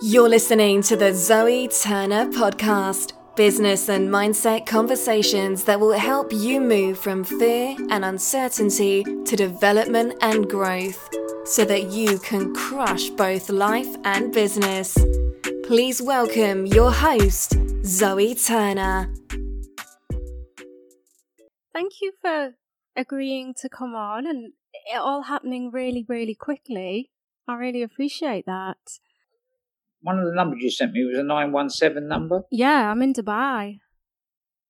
You're listening to the Zoe Turner Podcast business and mindset conversations that will help you move from fear and uncertainty to development and growth so that you can crush both life and business. Please welcome your host, Zoe Turner. Thank you for agreeing to come on and it all happening really, really quickly. I really appreciate that. One of the numbers you sent me was a 917 number. Yeah, I'm in Dubai.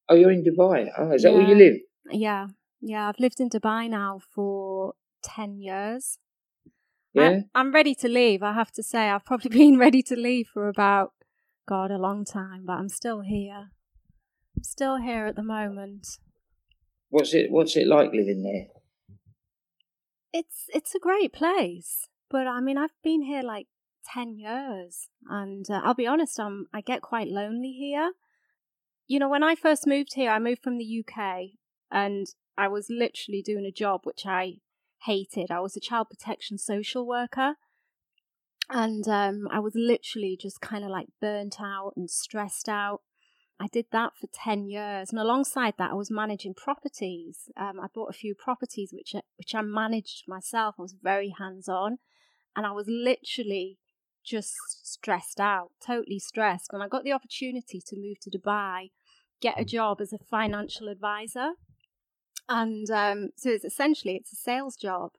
Oh, you're in Dubai. Oh, is that where you live? Yeah, yeah, I've lived in Dubai now for 10 years. Yeah. I, I'm ready to leave, I have to say. I've probably been ready to leave for about, God, a long time, but I'm still here. I'm still here at the moment. What's it What's it like living there? It's it's a great place, but I mean I've been here like ten years, and uh, I'll be honest, I'm I get quite lonely here. You know, when I first moved here, I moved from the UK, and I was literally doing a job which I hated. I was a child protection social worker, and um, I was literally just kind of like burnt out and stressed out. I did that for 10 years. And alongside that, I was managing properties. Um, I bought a few properties which I, which I managed myself. I was very hands on. And I was literally just stressed out, totally stressed. And I got the opportunity to move to Dubai, get a job as a financial advisor. And um, so it's essentially it's a sales job.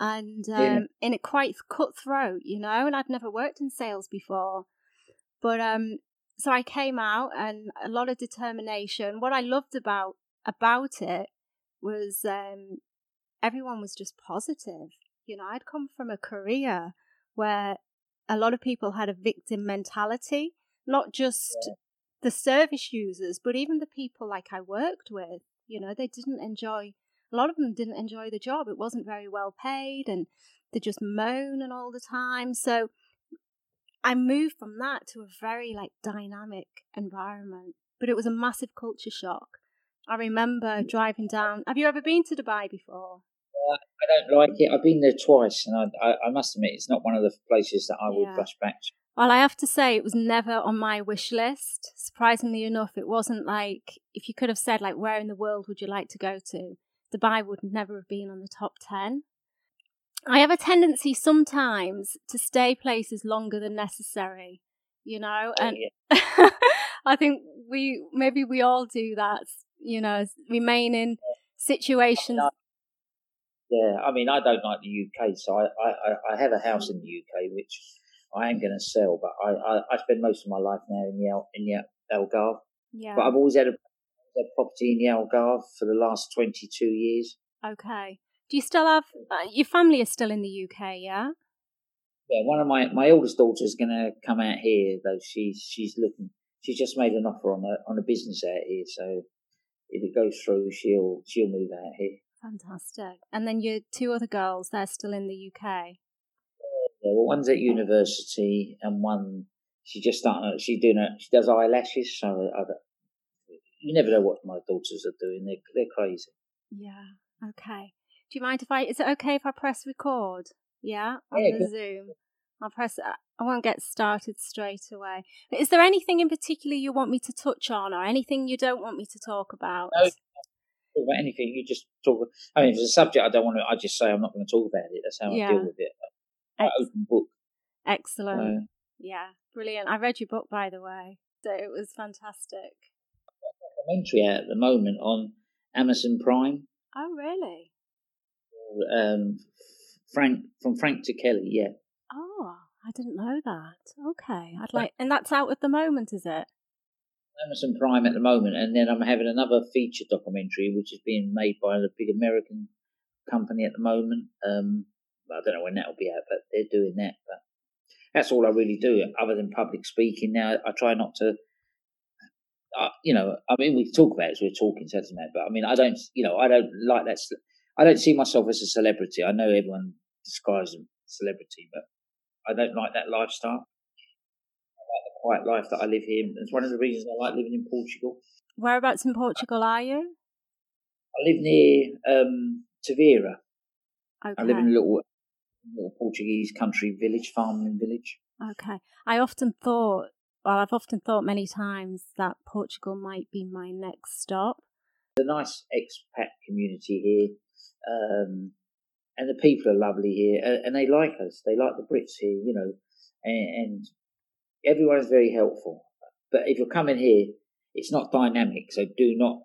And um, Yeah. and it quite cutthroat, you know, and I'd never worked in sales before. But um, so I came out and a lot of determination. What I loved about about it was um, everyone was just positive. You know, I'd come from a career where a lot of people had a victim mentality, not just the service users, but even the people like I worked with. You know, they didn't enjoy. A lot of them didn't enjoy the job. It wasn't very well paid, and they just moaning all the time. So I moved from that to a very like dynamic environment, but it was a massive culture shock. I remember mm. driving down. Have you ever been to Dubai before? I don't like it. I've been there twice, and I, I, I must admit, it's not one of the places that I would rush back to. Well, I have to say it was never on my wish list. Surprisingly enough, it wasn't like if you could have said like where in the world would you like to go to, Dubai would never have been on the top 10. I have a tendency sometimes to stay places longer than necessary, you know, oh, and Yeah. I think we maybe we all do that, you know, remain in situations. Yeah, I mean, I don't like the UK, so I, I, I- have a house in the UK which I am going to sell, but I, I, I spend most of my life now in the Al, in the Al- Algarve. Yeah. But I've always had a, had property in the Algarve for the last twenty two years. Okay. Do you still have uh, your family is still in the UK? Yeah. Yeah, one of my my oldest daughter's going to come out here though. She's she's looking. She's just made an offer on a on a business out here, so if it goes through, she'll she'll move out here. Fantastic. And then your two other girls, they're still in the UK. Yeah, well, one's at university, and one she just starting. She's doing a, she does eyelashes, so I, don't- you never know what my daughters are doing. They're they're crazy. Yeah. Okay. Do you mind if I? Is it okay if I press record? Yeah, on Yeah, the Zoom. I'll press. uh, I won't get started straight away. Is there anything in particular you want me to touch on, or anything you don't want me to talk about? No. Talk about anything. You just talk. I mean, if it's a subject I don't want to, I just say I'm not going to talk about it. That's how Yeah. I deal with it. Ex- open book. excellent. Yeah, brilliant. I read your book, by the way, so it was fantastic. documentary out at the moment on Amazon Prime. Oh, really? Um, Frank from Frank to Kelly. Yeah. Oh, I didn't know that. Okay, I'd like, and that's out at the moment, is it? Amazon Prime at the moment, and then I'm having another feature documentary which is being made by a big American company at the moment. Um, I don't know when that'll be out, but they're doing that. But that's all I really do, other than public speaking. Now I try not to. Uh, you know, I mean, we talk about it as we're talking, so doesn't matter. But I mean, I don't, you know, I don't like that. I don't see myself as a celebrity. I know everyone describes them celebrity, but I don't like that lifestyle. I like the quiet life that I live here. It's one of the reasons I like living in Portugal. Whereabouts in Portugal are you? I live near um, Okay. I live in a little, little Portuguese country village, farming village. Okay. I often thought, well, I've often thought many times that Portugal might be my next stop. The nice expat community here, um, and the people are lovely here, and they like us. They like the Brits here, you know, and, and everyone's very helpful. But if you're coming here, it's not dynamic, so do not.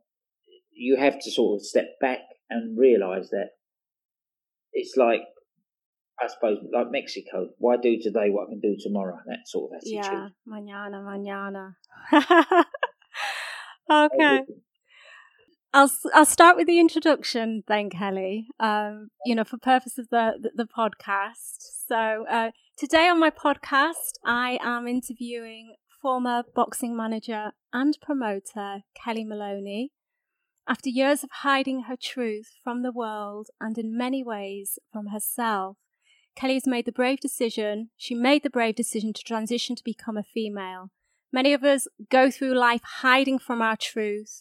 You have to sort of step back and realise that it's like I suppose, like Mexico. Why do today what I can do tomorrow? That sort of attitude. Yeah, mañana, mañana. okay. I'll I'll start with the introduction then, Kelly. Um, you know, for purpose of the the, the podcast. So uh, today on my podcast, I am interviewing former boxing manager and promoter Kelly Maloney. After years of hiding her truth from the world and in many ways from herself, Kelly has made the brave decision. She made the brave decision to transition to become a female. Many of us go through life hiding from our truth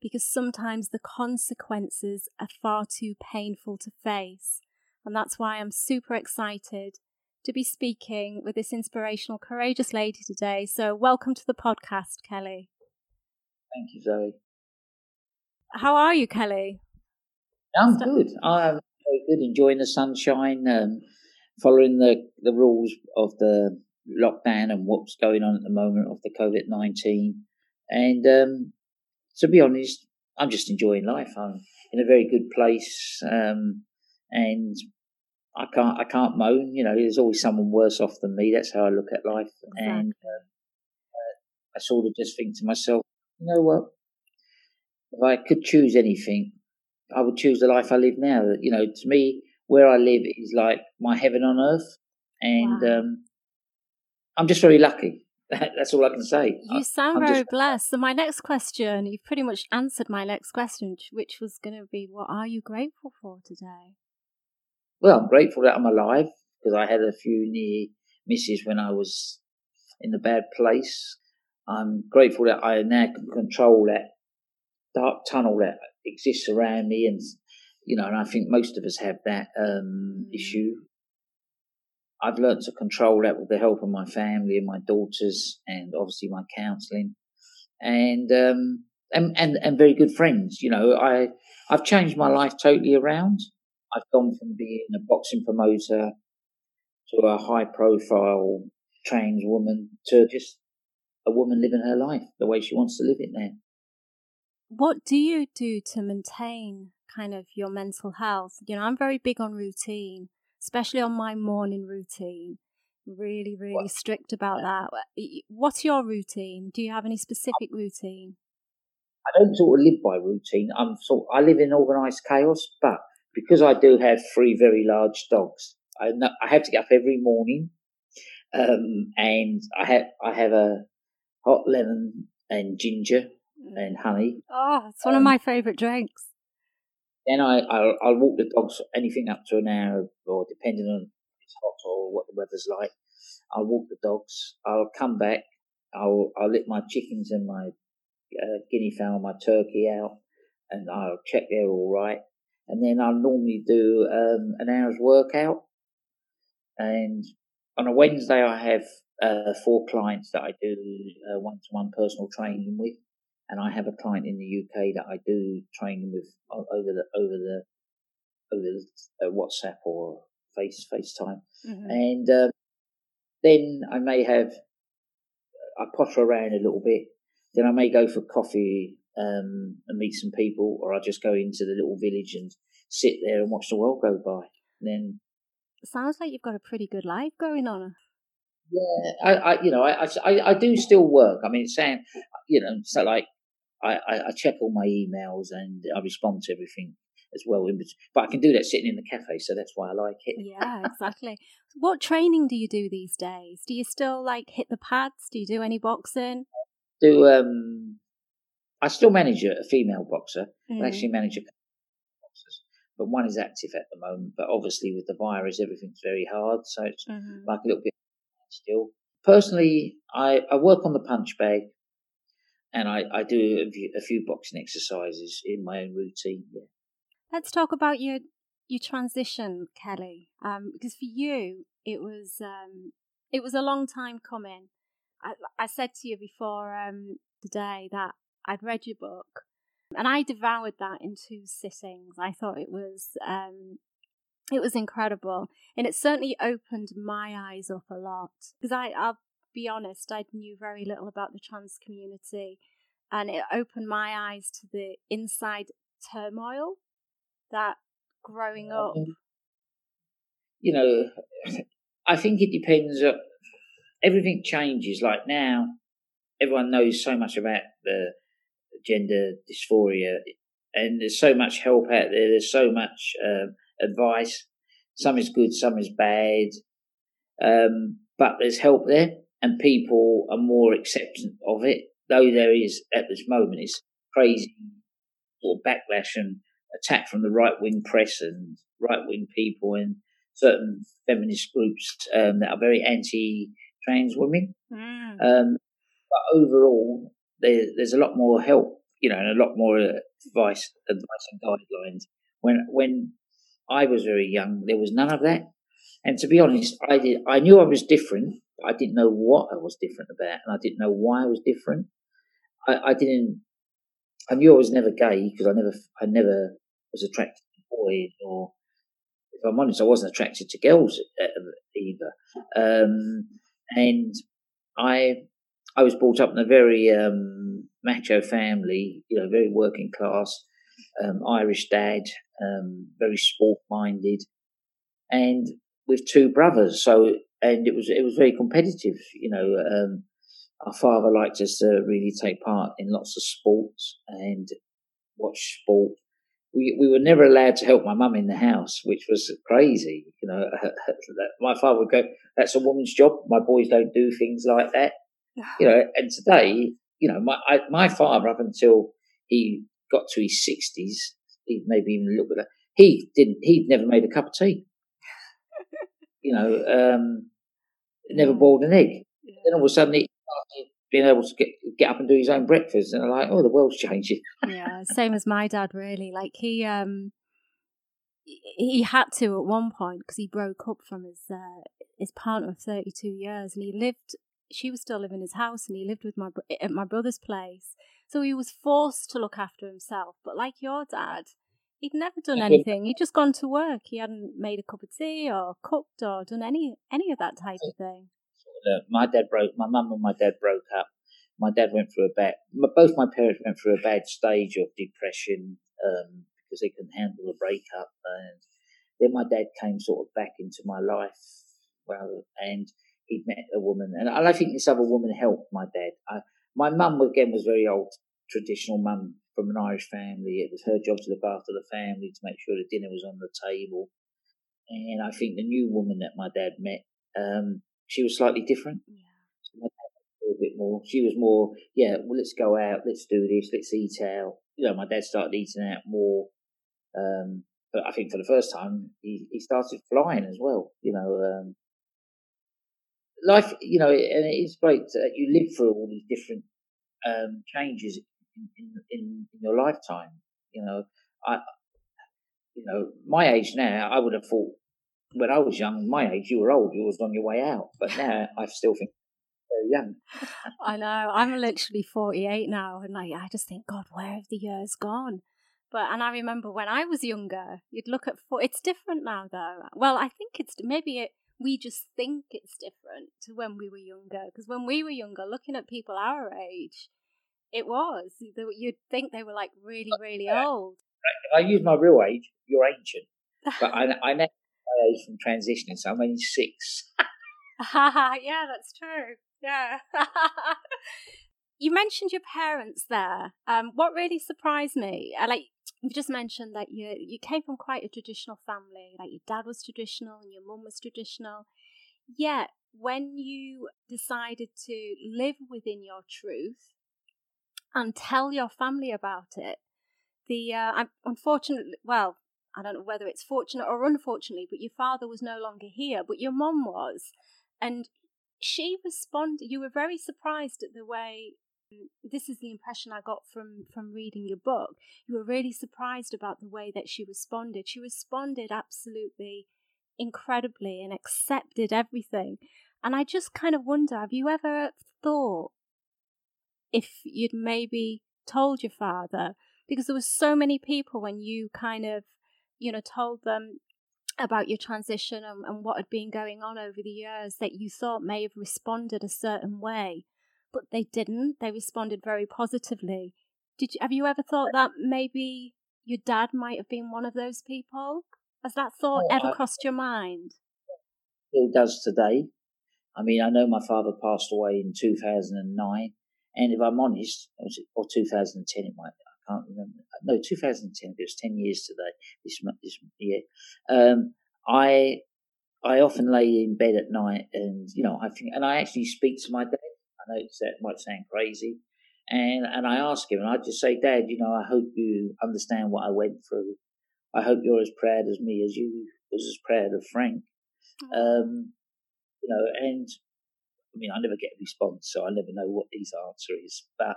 because sometimes the consequences are far too painful to face. And that's why I'm super excited to be speaking with this inspirational, courageous lady today. So, welcome to the podcast, Kelly. Thank you, Zoe. How are you, Kelly? I'm good. I'm very good, enjoying the sunshine. Um, following the, the rules of the lockdown and what's going on at the moment of the COVID 19. And um, to be honest, I'm just enjoying life. I'm in a very good place. Um, and I can't, I can't moan. You know, there's always someone worse off than me. That's how I look at life. Exactly. And uh, uh, I sort of just think to myself, you know what? If I could choose anything, I would choose the life I live now. You know, to me, where I live is like my heaven on earth, and wow. um, I'm just very lucky. That's all I can say. You sound I'm very just... blessed. So my next question, you've pretty much answered my next question, which was going to be, what are you grateful for today? Well, I'm grateful that I'm alive because I had a few near misses when I was in a bad place. I'm grateful that I now can control that dark tunnel that exists around me and you know, and I think most of us have that um, mm. issue. I've learned to control that with the help of my family and my daughters, and obviously my counselling, and um, and and and very good friends. You know, I I've changed my life totally around. I've gone from being a boxing promoter to a high profile trans woman to just a woman living her life the way she wants to live it now. What do you do to maintain kind of your mental health. You know, I'm very big on routine, especially on my morning routine. Really, really what? strict about that. What's your routine? Do you have any specific routine? I don't sort of live by routine. I'm sort. I live in organised chaos, but because I do have three very large dogs, I I have to get up every morning, um, and I have I have a hot lemon and ginger and honey. Oh, it's one um, of my favourite drinks. Then I, I'll, I'll walk the dogs anything up to an hour, or depending on if it's hot or what the weather's like. I'll walk the dogs. I'll come back. I'll I'll let my chickens and my uh, guinea fowl, my turkey out, and I'll check they're all right. And then I'll normally do um, an hour's workout. And on a Wednesday, I have uh, four clients that I do one to one personal training with and I have a client in the UK that I do training with over the over the over the, uh, WhatsApp or Face FaceTime, mm-hmm. and uh, then I may have I potter around a little bit. Then I may go for coffee um, and meet some people, or I just go into the little village and sit there and watch the world go by. And then sounds like you've got a pretty good life going on. Yeah, I, I you know, I, I, I do still work. I mean, saying, you know, so like I, I, check all my emails and I respond to everything as well. In But I can do that sitting in the cafe, so that's why I like it. Yeah, exactly. what training do you do these days? Do you still like hit the pads? Do you do any boxing? Do um, I still manage a, female boxer? Mm. I actually manage a boxers, but one is active at the moment. But obviously, with the virus, everything's very hard, so it's mm-hmm. like a little bit still. Personally, I, I work on the punch bag and I, I do a few, a few boxing exercises in my own routine. Yeah. Let's talk about your your transition, Kelly, um, because for you it was um, it was a long time coming. I, I said to you before um, today that I'd read your book, and I devoured that in two sittings. I thought it was um, it was incredible, and it certainly opened my eyes up a lot because I I'll be honest, I knew very little about the trans community, and it opened my eyes to the inside turmoil that growing up. You know, I think it depends. Uh, everything changes. Like now, everyone knows so much about the gender dysphoria, and there's so much help out there. There's so much um, advice. Some is good, some is bad, um, but there's help there, and people are more acceptant of it. Though there is at this moment, it's crazy or backlash and attack from the right wing press and right wing people and certain feminist groups um, that are very anti trans women. Mm. Um, but overall, there, there's a lot more help, you know, and a lot more advice, advice and guidelines. When when I was very young, there was none of that. And to be honest, I did. I knew I was different. But I didn't know what I was different about, and I didn't know why I was different. I, I didn't. I knew I was never gay because I never, I never was attracted to boys, or if I'm honest, I wasn't attracted to girls either. Um, and I I was brought up in a very um, macho family, you know, very working class, um, Irish dad, um, very sport minded, and with two brothers. So, and it was it was very competitive. You know, um, our father liked us to really take part in lots of sports and watch sport. We we were never allowed to help my mum in the house, which was crazy. You know, my father would go, "That's a woman's job. My boys don't do things like that." You know, and today, you know, my I, my father up until he got to his sixties, he maybe even a little bit. He didn't. He'd never made a cup of tea. you know, um, never boiled an egg. Yeah. Then all of a sudden, he started being able to get get up and do his own breakfast, and I'm like, oh, the world's changing. yeah, same as my dad. Really, like he um he had to at one point because he broke up from his uh, his partner of 32 years and he lived she was still living in his house and he lived with my at my brother's place. So he was forced to look after himself. But like your dad, he'd never done anything. He'd just gone to work. He hadn't made a cup of tea or cooked or done any any of that type of thing. my dad broke. My mum and my dad broke up. My dad went through a bad. Both my parents went through a bad stage of depression um, because they couldn't handle the breakup. And then my dad came sort of back into my life. Well, and he'd met a woman, and I think this other woman helped my dad. I, my mum again was very old, traditional mum from an Irish family. It was her job to look after the family, to make sure the dinner was on the table. And I think the new woman that my dad met, um, she was slightly different. Yeah. So my dad was a bit more. She was more, yeah. Well, let's go out. Let's do this. Let's eat out. You know, my dad started eating out more. Um, but I think for the first time, he, he started flying as well. You know, um, life, you know, and it is great that you live through all these different um, changes in, in, in, your lifetime. You know, I, you know, my age now, I would have thought when I was young, my age, you were old, you was on your way out. But now I still think very young. I know. I'm literally 48 now, and like I just think, God, where have the years gone? But and I remember when I was younger, you'd look at four. It's different now, though. Well, I think it's maybe it we just think it's different to when we were younger. Because when we were younger, looking at people our age, it was. You'd think they were like really, really old. If I use my real age, you're ancient. But I, I know my age from transitioning, so I'm only six. yeah, that's true. Yeah. you mentioned your parents there. Um, what really surprised me, like you just mentioned that you you came from quite a traditional family. Like your dad was traditional and your mum was traditional. Yet when you decided to live within your truth and tell your family about it, the uh, unfortunately, well, I don't know whether it's fortunate or unfortunately, but your father was no longer here, but your mum was, and she responded. You were very surprised at the way this is the impression I got from from reading your book. You were really surprised about the way that she responded. She responded absolutely incredibly and accepted everything. And I just kind of wonder have you ever thought if you'd maybe told your father? Because there were so many people when you kind of, you know, told them about your transition and, and what had been going on over the years that you thought may have responded a certain way, but they didn't. They responded very positively. Did you, have you ever thought that maybe your dad might have been one of those people? Has that thought oh, ever I, crossed your mind? It does today. I mean, I know my father passed away in 2009, and if I'm honest, or 2010 it might I can't remember. No, 2010. It was 10 years today. This this year. Um, I I often lay in bed at night, and you know, I think, and I actually speak to my dad. I know it might sound crazy, and and I ask him, and I just say, Dad, you know, I hope you understand what I went through. I hope you're as proud as me as you was as proud of Frank. Um, you know, and I mean, I never get a response, so I never know what his answer is. But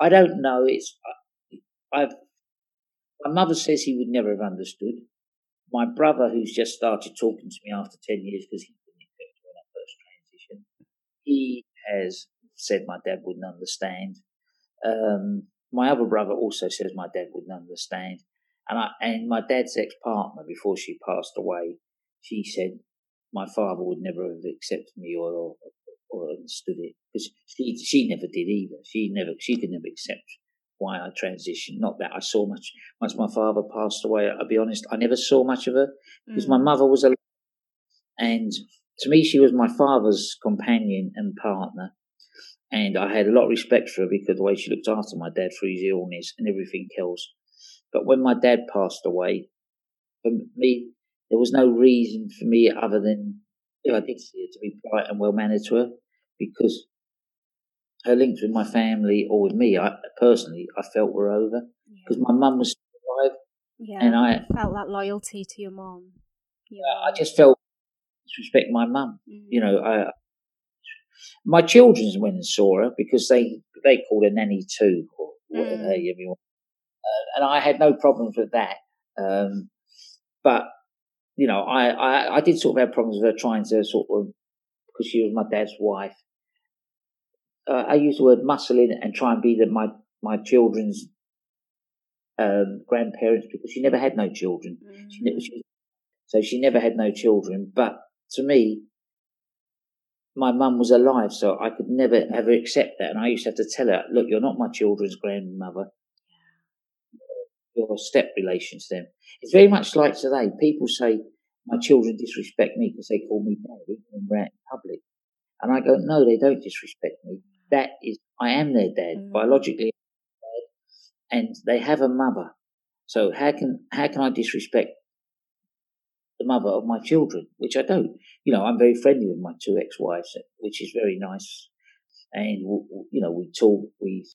I don't know. It's I've my mother says he would never have understood. My brother, who's just started talking to me after ten years because been infected when I first transition, he has said my dad wouldn't understand. Um, my other brother also says my dad wouldn't understand. And I and my dad's ex partner, before she passed away, she said my father would never have accepted me or or, or understood it because she she never did either. She never she could never accept why I transitioned. Not that I saw much. Once my father passed away, I'll be honest, I never saw much of her because mm. my mother was a and to me she was my father's companion and partner. And I had a lot of respect for her because the way she looked after my dad through his illness and everything else. But when my dad passed away, for me, there was no reason for me other than if I did see her to be polite and well mannered to her because her links with my family or with me, I personally, I felt were over because yeah. my mum was alive. Yeah, and I felt that loyalty to your mum. Yeah. I just felt disrespect my mum. Mm. You know, I my children's went and saw her because they they called her nanny too or whatever mm. you want. Uh, and I had no problems with that. Um, but you know, I, I, I did sort of have problems with her trying to sort of because she was my dad's wife. Uh, I use the word muscle in and try and be the, my my children's um, grandparents because she never had no children. Mm. She never, she, so she never had no children. But to me, my mum was alive, so I could never ever accept that. And I used to have to tell her, "Look, you're not my children's grandmother. Your step relation to them." It's very much like today. People say my children disrespect me because they call me daddy when we're out in public, and I go, "No, they don't disrespect me. That is, I am their dad mm. biologically, and they have a mother. So how can how can I disrespect the mother of my children, which I don't. You know, I'm very friendly with my two ex-wives, which is very nice. And, you know, we talk, we,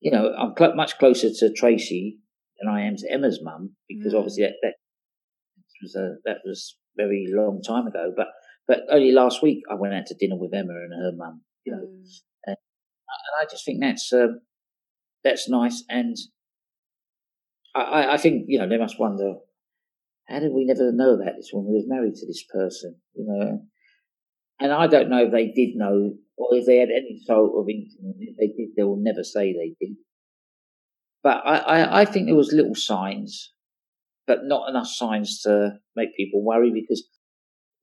you know, I'm cl- much closer to Tracy than I am to Emma's mum because mm. obviously that, that was a, that was very long time ago. But, but only last week I went out to dinner with Emma and her mum, you know, mm. and, and, I just think that's, um, that's nice. And I, I think, you know, they must wonder, how did we never know about this when we was married to this person? You know, and I don't know if they did know or if they had any sort of inkling. If they did, they will never say they did. But I, I, I think there was little signs, but not enough signs to make people worry because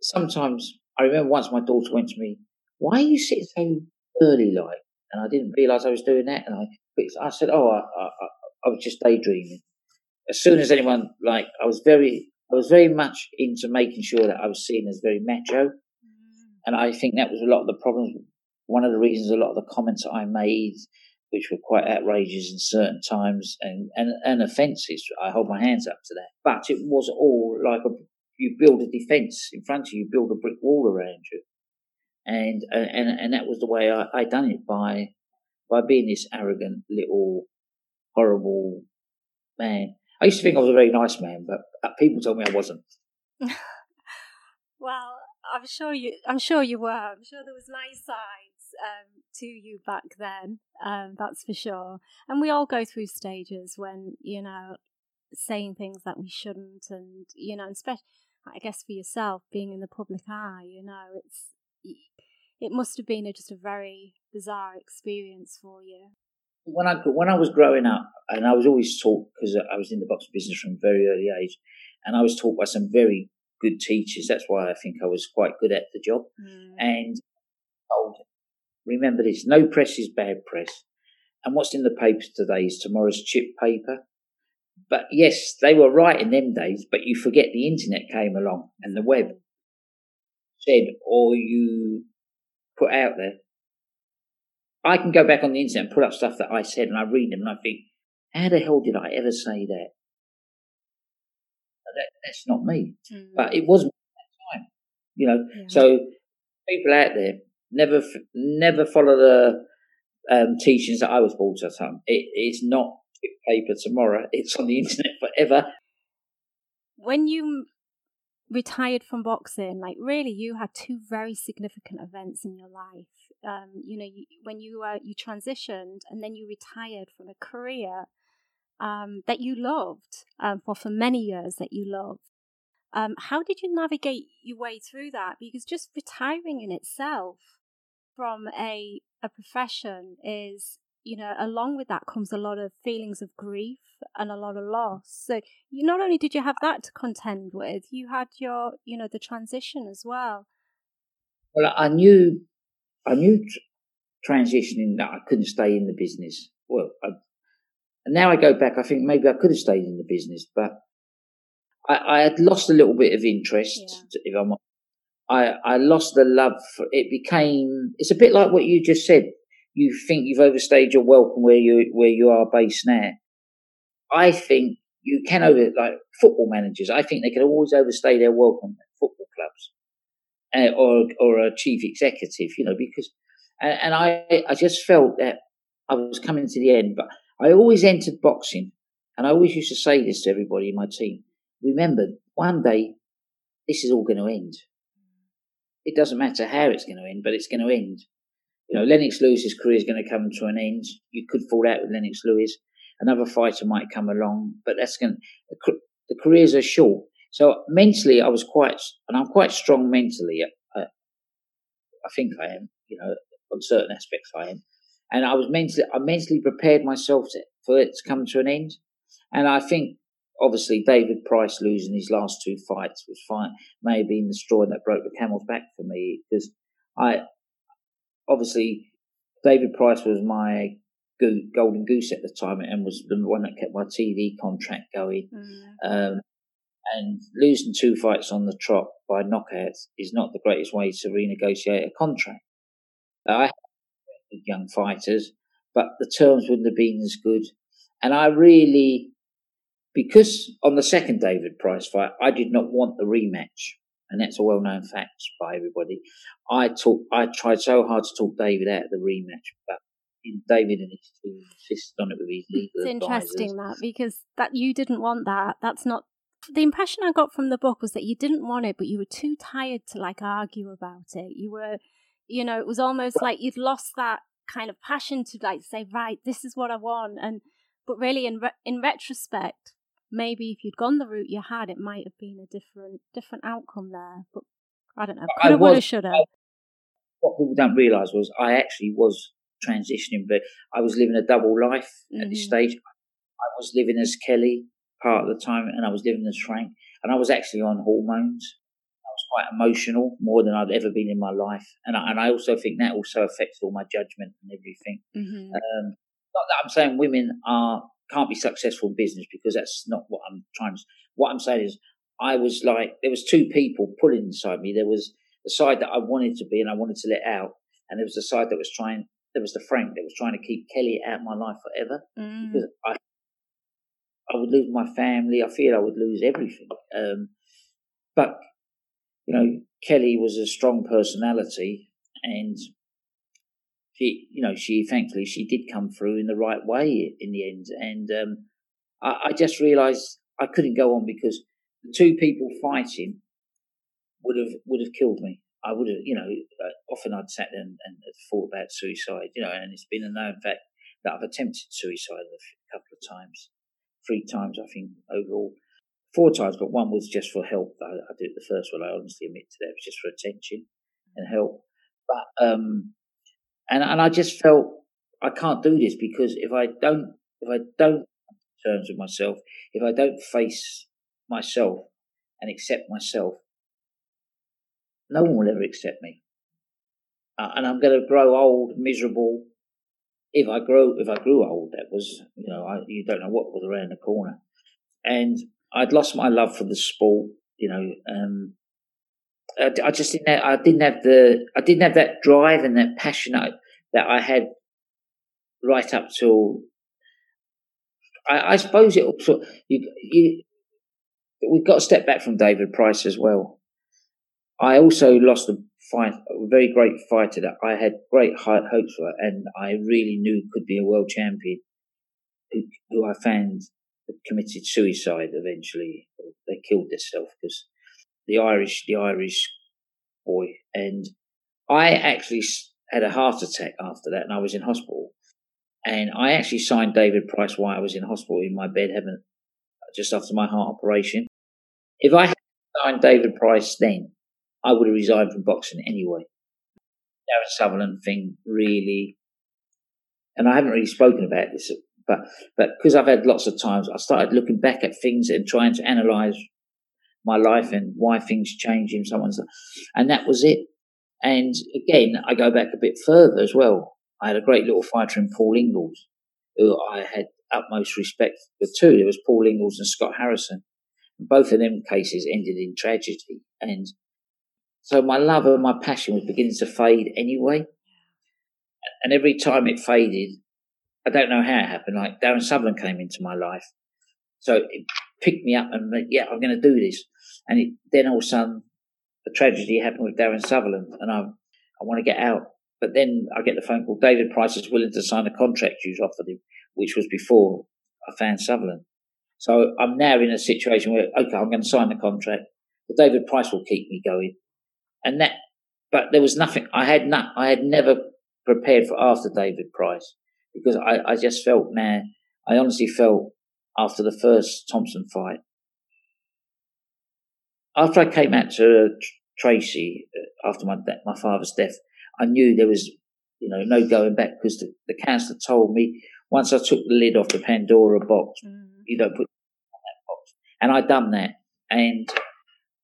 sometimes I remember once my daughter went to me, "Why are you sitting so early, like?" And I didn't realise I was doing that, and I, I said, "Oh, I, I, I was just daydreaming." As soon as anyone like, I was very I was very much into making sure that I was seen as very macho. Mm. And I think that was a lot of the problems. One of the reasons a lot of the comments I made, which were quite outrageous in certain times and, and, and offences, I hold my hands up to that. But it was all like a, you build a defence in front of you, you build a brick wall around you. And, and, and that was the way I, I done it by, by being this arrogant little horrible man. I used to think I was a very nice man, but uh, people told me I wasn't. well, I'm sure you. I'm sure you were. I'm sure there was nice sides um, to you back then. Um, that's for sure. And we all go through stages when you know saying things that we shouldn't, and you know, especially I guess for yourself being in the public eye. You know, it's it must have been a, just a very bizarre experience for you. When I when I was growing up, and I was always taught because I was in the box business from a very early age, and I was taught by some very good teachers. That's why I think I was quite good at the job. Mm. And told, remember this: no press is bad press. And what's in the papers today is tomorrow's chip paper. But yes, they were right in them days, but you forget the internet came along and the web said or you put out there. I can go back on the internet and pull up stuff that I said and I read them and I think, how the hell did I ever say that? that that's not me. Mm. But it wasn't at that time, you know. Yeah. So people out there never never follow the um, teachings that I was brought up on. It, it's not paper tomorrow. It's on the internet forever. When you retired from boxing, like really, you had two very significant events in your life. Um, you know, you, when you uh, you transitioned and then you retired from a career um, that you loved um, for many years that you loved. Um, how did you navigate your way through that? Because just retiring in itself from a a profession is you know along with that comes a lot of feelings of grief and a lot of loss so you not only did you have that to contend with you had your you know the transition as well well i knew i knew transitioning that i couldn't stay in the business. Well I, and now i go back i think maybe i could have stayed in the business but i, I had lost a little bit of interest yeah. if i'm I, I lost the love for it became it's a bit like what you just said. You think you've overstayed your welcome where you where you are based now. I think you can over like football managers i think they can always overstay their welcome at football clubs uh, Uh, or or a chief executive you know because and, and i i just felt that i was coming to the end but i always entered boxing and i always used to say this to everybody in my team remember one day this is all going to end it doesn't matter how it's going to end, but it's going to end. You know, Lennox Lewis's career is going to come to an end. You could fall out with Lennox Lewis. Another fighter might come along, but that's going to, the careers are short. So mentally, I was quite, and I'm quite strong mentally. Uh, I think I am, you know, on certain aspects I am. And I was mentally, I mentally prepared myself to, for it to come to an end. And I think obviously David Price losing his last two fights was fine. May have been the straw that broke the camel's back for me because I obviously David Price was my golden goose at the time and was the one that kept my TV contract going. Mm. Um, and losing two fights on the trot by knockouts is not the greatest way to renegotiate a contract. I had young fighters, but the terms wouldn't have been as good. And I really because on the second David Price fight, I did not want the rematch, and that's a well-known fact by everybody. I talk, I tried so hard to talk David out of the rematch, but David and his team insisted on it with his legal It's advisors. interesting that because that you didn't want that. That's not the impression I got from the book was that you didn't want it, but you were too tired to like argue about it. You were, you know, it was almost like you'd lost that kind of passion to like say, right, this is what I want, and but really in re- in retrospect, maybe if you'd gone the route you had, it might have been a different different outcome there. But I don't know. Could have, would have, should have. What people don't realise was I actually was transitioning, but I was living a double life mm-hmm. at this mm-hmm. stage. I was living as Kelly part of the time, and I was living as Frank, and I was actually on hormones. I was quite emotional, more than I'd ever been in my life, and I, and I also think that also affects all my judgment and everything. Mm-hmm. Um, not that I'm saying women are can't be successful in business because that's not what I'm trying to. What I'm saying is, I was like, there was two people pulling inside me. There was the side that I wanted to be and I wanted to let out, and there was the side that was trying. There was the Frank that was trying to keep Kelly out of my life forever mm. because I, I would lose my family. I feared I would lose everything. Um, but you know, Kelly was a strong personality, and she, you know, she thankfully she did come through in the right way in the end, and um, I, I, just realised I couldn't go on because the two people fighting would have would have killed me. I would have, you know, uh, often I'd sat there and, and thought about suicide, you know, and it's been a known fact that I've attempted suicide a couple of times, three times I think overall, four times, but one was just for help. I, I did the first one. I honestly admit to that it was just for attention and help. but um, and and I just felt I can't do this because if I don't if I don't terms with myself, if I don't face myself and accept myself, no one will ever accept me. Uh, and I'm going to grow old, miserable. If I grow, if I grew old, that was, you know, I, you don't know what was around the corner. And I'd lost my love for the sport, you know. Um, I, I just didn't. Have, I didn't have the. I didn't have that drive and that passion that I had right up till. I, I suppose it also you, you. We've got to step back from David Price as well. I also lost a fight, a very great fighter that I had great high hopes for, and I really knew could be a world champion. Who, who I found committed suicide eventually. They killed themselves because the Irish, the Irish boy, and I actually had a heart attack after that, and I was in hospital. And I actually signed David Price while I was in hospital in my bed, having just after my heart operation. If I had signed David Price then, I would have resigned from boxing anyway. Darren Sutherland thing really, and I haven't really spoken about this, but but because I've had lots of times, I started looking back at things and trying to analyze my life and why things change in someone's, life. and that was it. And again, I go back a bit further as well. I had a great little fighter in Paul Ingalls, who I had utmost respect for too. There was Paul Ingalls and Scott Harrison. Both of them cases ended in tragedy, and so my love and my passion was beginning to fade anyway. And every time it faded, I don't know how it happened. Like Darren Sutherland came into my life. So it picked me up and yeah, I'm going to do this. And it, then all of a sudden, a tragedy happened with Darren Sutherland and I, I want to get out. But then I get the phone call, David Price is willing to sign a contract you've offered him, which was before I found Sutherland. So I'm now in a situation where, okay, I'm going to sign the contract. But David Price will keep me going and that, but there was nothing. I had not. I had never prepared for after David Price because I, I just felt, man, I honestly felt after the first Thompson fight, after I came out to Tracy uh, after my my father's death, I knew there was, you know, no going back because the, the counsellor told me once I took the lid off the Pandora box, mm. you don't put that box, and I done that, and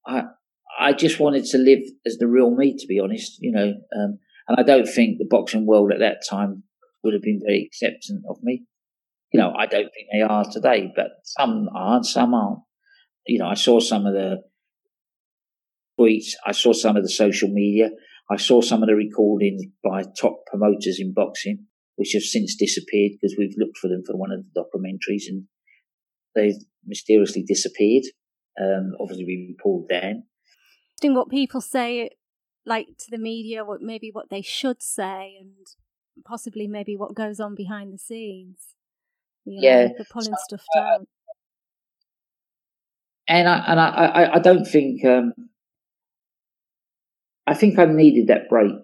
I I just wanted to live as the real me, to be honest, you know. Um, and I don't think the boxing world at that time would have been very accepting of me. You know, I don't think they are today, but some are and some aren't. You know, I saw some of the tweets, I saw some of the social media, I saw some of the recordings by top promoters in boxing, which have since disappeared because we've looked for them for one of the documentaries and they've mysteriously disappeared. Um, obviously, been pulled down interesting what people say, like to the media, what maybe what they should say, and possibly maybe what goes on behind the scenes. You know, yeah, for pulling so, stuff uh, down. And I and I, I, I don't think um, I think I needed that break.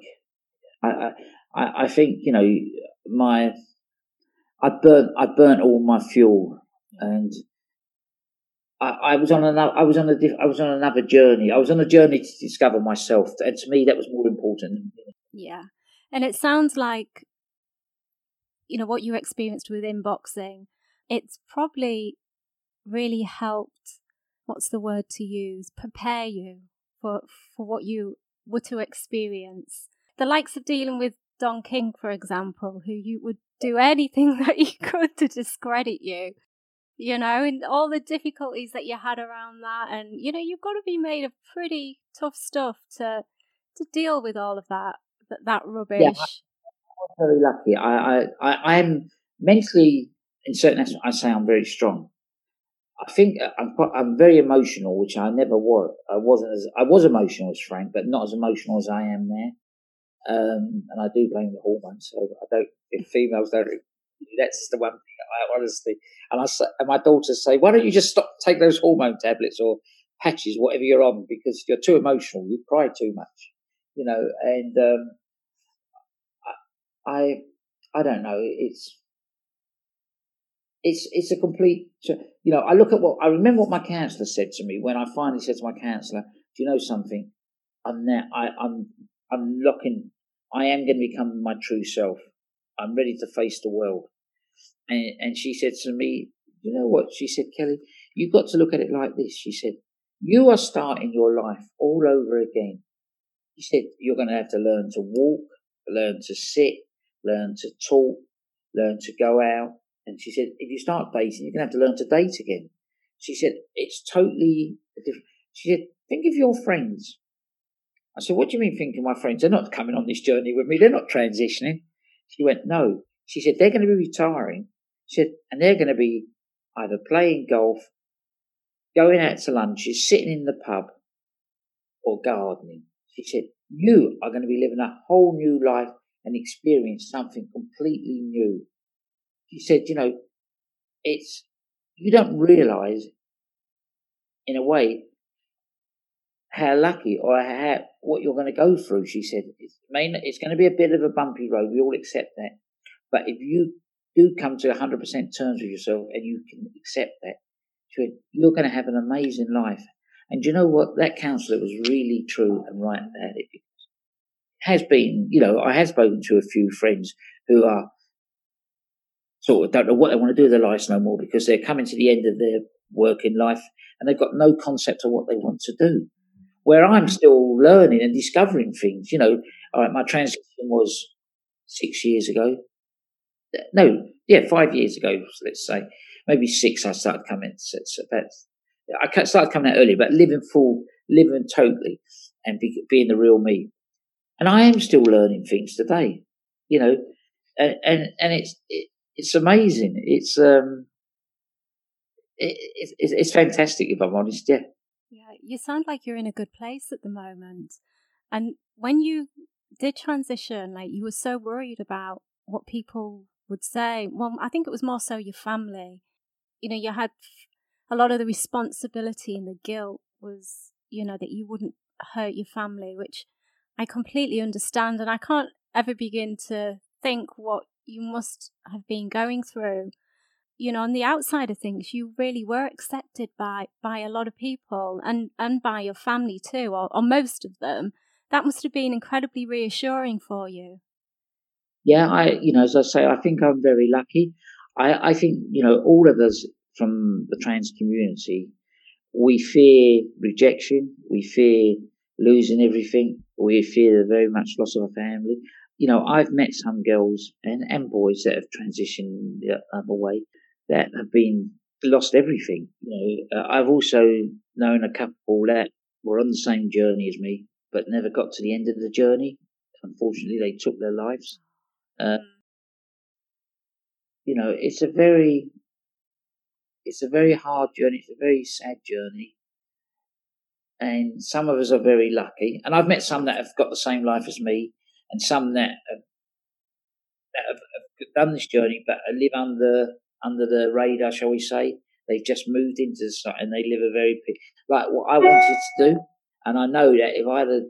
I, I I think you know my I burnt I burnt all my fuel and I, I, was on another. I was on a. I was on another journey. I was on a journey to discover myself, and to me, that was more important. Yeah, and it sounds like, you know, what you experienced within boxing. It's probably really helped. What's the word to use? Prepare you for for what you were to experience. The likes of dealing with Don King, for example, who you would do anything that you could to discredit you you know, and all the difficulties that you had around that. And, you know, you've got to be made of pretty tough stuff to to deal with all of that, that, that rubbish. Yeah, I'm very lucky. I, I, I, am mentally, in certain aspects, I say I'm very strong. I think uh, I'm quite, I'm very emotional, which I never was. I wasn't as, I was emotional as Frank, but not as emotional as I am now. Um, and I do blame the hormones. So I don't, if females don't that's the one honestly, and I and my daughters say, why don't you just stop, take those hormone tablets or patches, whatever you're on, because you're too emotional, you cry too much, you know. And um, I, I don't know. It's it's it's a complete. You know, I look at what I remember what my counsellor said to me when I finally said to my counsellor, "Do you know something? I'm now I, I'm I'm looking I am going to become my true self. I'm ready to face the world. And, and she said to me, you know what? She said, Kellie, you've got to look at it like this. She said, you are starting your life all over again. She said, you're going to have to learn to walk, learn to sit, learn to talk, learn to go out. And she said, if you start dating, you're going to have to learn to date again. She said, it's totally different. She said, think of your friends. I said, what do you mean think of my friends? They're not coming on this journey with me. They're not transitioning. She went, no. She said, they're going to be retiring. She said, and they're going to be either playing golf, going out to lunches, sitting in the pub, or gardening. She said, you are going to be living a whole new life and experience something completely new. She said, you know, it's, you don't realize in a way how lucky or how, what you're going to go through. She said, it's, it's going to be a bit of a bumpy road. We all accept that. But if you do come to 100% terms with yourself and you can accept that, you're going to have an amazing life. And you know what? That counsellor was really true and right about it. Has been, you know, I have spoken to a few friends who are sort of don't know what they want to do with their lives no more because they're coming to the end of their working life and they've got no concept of what they want to do. Where I'm mm. still learning and discovering things, you know, all right, my transition was six years ago. No, yeah, five years ago, let's say. Maybe six, I started coming. So about, I started coming out earlier, but living full, living totally and be, being the real me. And I am still learning things today, you know, and, and, and it's, it, it's amazing. It's um, it, it, it's fantastic if I'm honest. Yeah. Yeah, you sound like you're in a good place at the moment. And when you did transition, like you were so worried about what people would say. Well, I think it was more so your family. You know, you had a lot of the responsibility and the guilt was, you know, that you wouldn't hurt your family, which I completely understand. And I can't ever begin to think what you must have been going through you know on the outside of things you really were accepted by by a lot of people and and by your family too or, or most of them that must have been incredibly reassuring for you yeah i you know as i say i think i'm very lucky i i think you know all of us from the trans community we fear rejection we fear losing everything we fear the very much loss of a family you know, I've met some girls and, and boys that have transitioned the other way that have been lost everything. You know, uh, I've also known a couple that were on the same journey as me, but never got to the end of the journey. Unfortunately, they took their lives. Uh, you know, it's a very, it's a very hard journey. It's a very sad journey. And some of us are very lucky. And I've met some that have got the same life as me and some that have, that have, have done this journey but live under under the radar, shall we say? They've just moved into the site and they live a very like what I wanted to do. And I know that if I had a,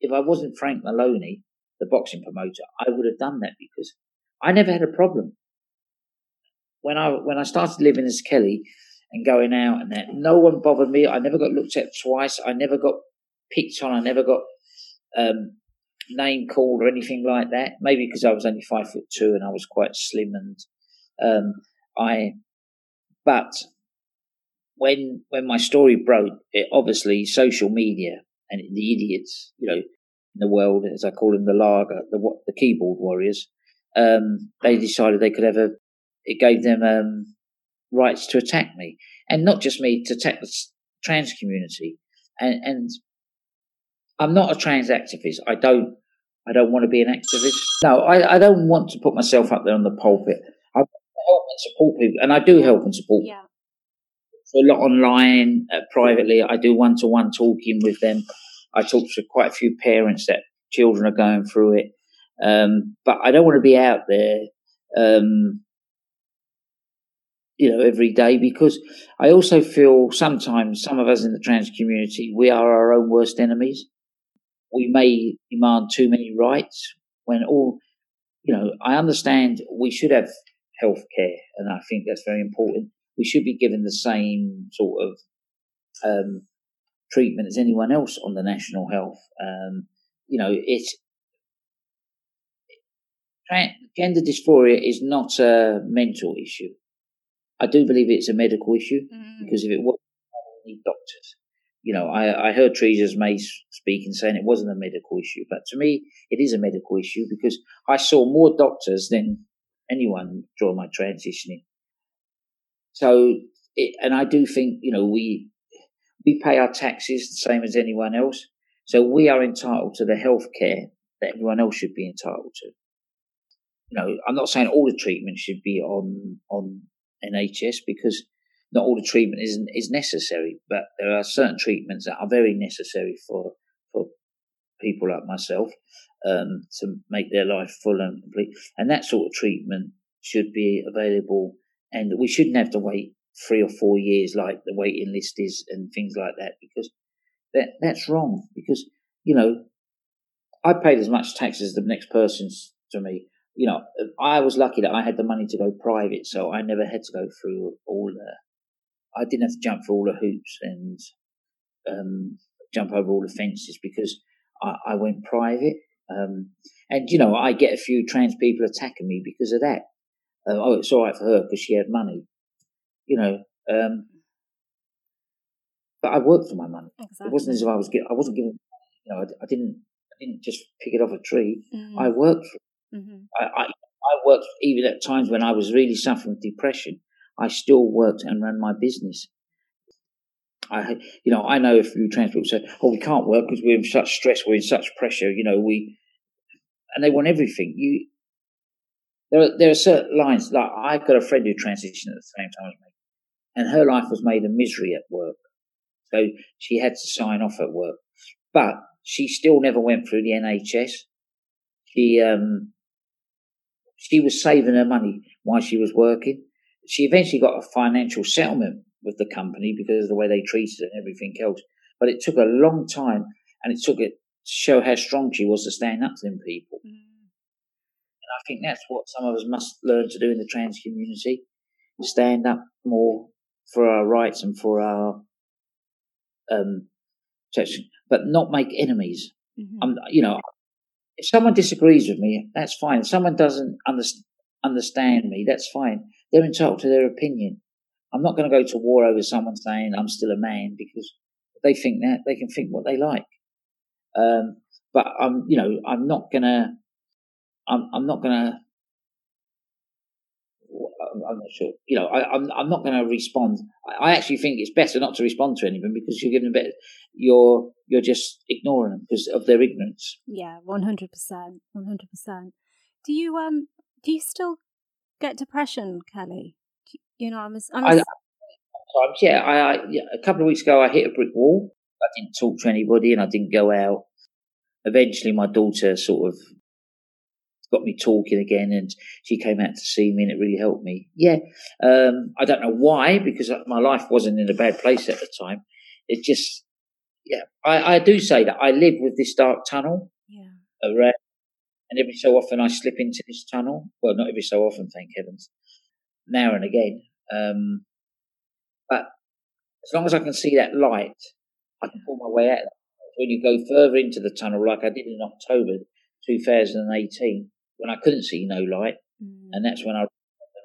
if I wasn't Frank Maloney, the boxing promoter, I would have done that because I never had a problem. When I when I started living as Kellie and going out and that, no one bothered me. I never got looked at twice. I never got picked on. I never got um, name called or anything like that. Maybe because I was only five foot two and I was quite slim and um, I. But when when my story broke, it obviously social media and the idiots, you know, in the world, as I call them, the lager, the what the keyboard warriors, um, they decided they could have a. It gave them um, rights to attack me, and not just me, to attack the trans community, and and I'm not a trans activist. I don't. I don't want to be an activist. No, I, I don't want to put myself up there on the pulpit. I help and support people, and I do help and support. Yeah. So a lot online, uh, privately. I do one to one talking with them. I talk to quite a few parents that children are going through it, um, but I don't want to be out there. Um, you know, every day because I also feel sometimes some of us in the trans community, we are our own worst enemies we may demand too many rights when all, you know, I understand we should have health care, and I think that's very important. We should be given the same sort of um, treatment as anyone else on the national health. Um, you know, it's gender dysphoria is not a mental issue. I do believe it's a medical issue mm. because if it was, we need doctors. You know, I, I heard Theresa May speaking saying it wasn't a medical issue, but to me, it is a medical issue because I saw more doctors than anyone during my transitioning. So, it, and I do think, you know, we, we pay our taxes the same as anyone else. So we are entitled to the health care that everyone else should be entitled to. You know, I'm not saying all the treatment should be on, on NHS because not all the treatment is, is necessary, but there are certain treatments that are very necessary for, for people like myself um, to make their life full and complete. And that sort of treatment should be available, and we shouldn't have to wait three or four years like the waiting list is and things like that because that that's wrong. Because you know, I paid as much tax as the next person's to me. You know, I was lucky that I had the money to go private, so I never had to go through all the. I didn't have to jump through all the hoops and um, jump over all the fences because I, I went private. Um, and you know, I get a few trans people attacking me because of that. Uh, oh, it's all right for her because she had money. You know, um, but I worked for my money. Exactly. It wasn't as if I was. I wasn't given. You know, I, I didn't. I didn't just pick it off a tree. Mm-hmm. I worked for. Mm-hmm. I, I I worked even at times when I was really suffering with depression. I still worked and ran my business. I, you know, I know if you trans people say, "Oh, we can't work because we're in such stress, we're in such pressure," you know, we, and they want everything. You, there are there are certain lines. Like I've got a friend who transitioned at the same time as me, and her life was made a misery at work, so she had to sign off at work, but she still never went through the NHS. She um, she was saving her money while she was working. She eventually got a financial settlement with the company because of the way they treated her and everything else. But it took a long time and it took it to show how strong she was to stand up to them people. Mm. And I think that's what some of us must learn to do in the trans community stand up more for our rights and for our um, protection, but not make enemies. Mm-hmm. You know, if someone disagrees with me, that's fine. If someone doesn't understand understand me, that's fine. They're entitled to their opinion. I'm not going to go to war over someone saying I'm still a man because they think that they can think what they like. Um, but I'm, you know, I'm not gonna, I'm, I'm not gonna, You know, I, am I'm, I'm not gonna respond. I actually think it's better not to respond to anyone because you're giving a bit, you're, you're just ignoring them because of their ignorance. Yeah, 100%, 100%. Do you, um, do you still get depression, Kellie? You know, I'm. A, I'm a... I, sometimes, yeah. I, I yeah, a couple of weeks ago, I hit a brick wall. I didn't talk to anybody, and I didn't go out. Eventually, my daughter sort of got me talking again, and she came out to see me, and it really helped me. Yeah, um, I don't know why, because my life wasn't in a bad place at the time. It just, yeah, I, I do say that I live with this dark tunnel yeah. around, and every so often I slip into this tunnel. Well, not every so often, thank heavens now and again. Um, but as long as I can see that light, I can pull my way out. When you go further into the tunnel, like I did in October 2018, when I couldn't see no light, mm. and that's when I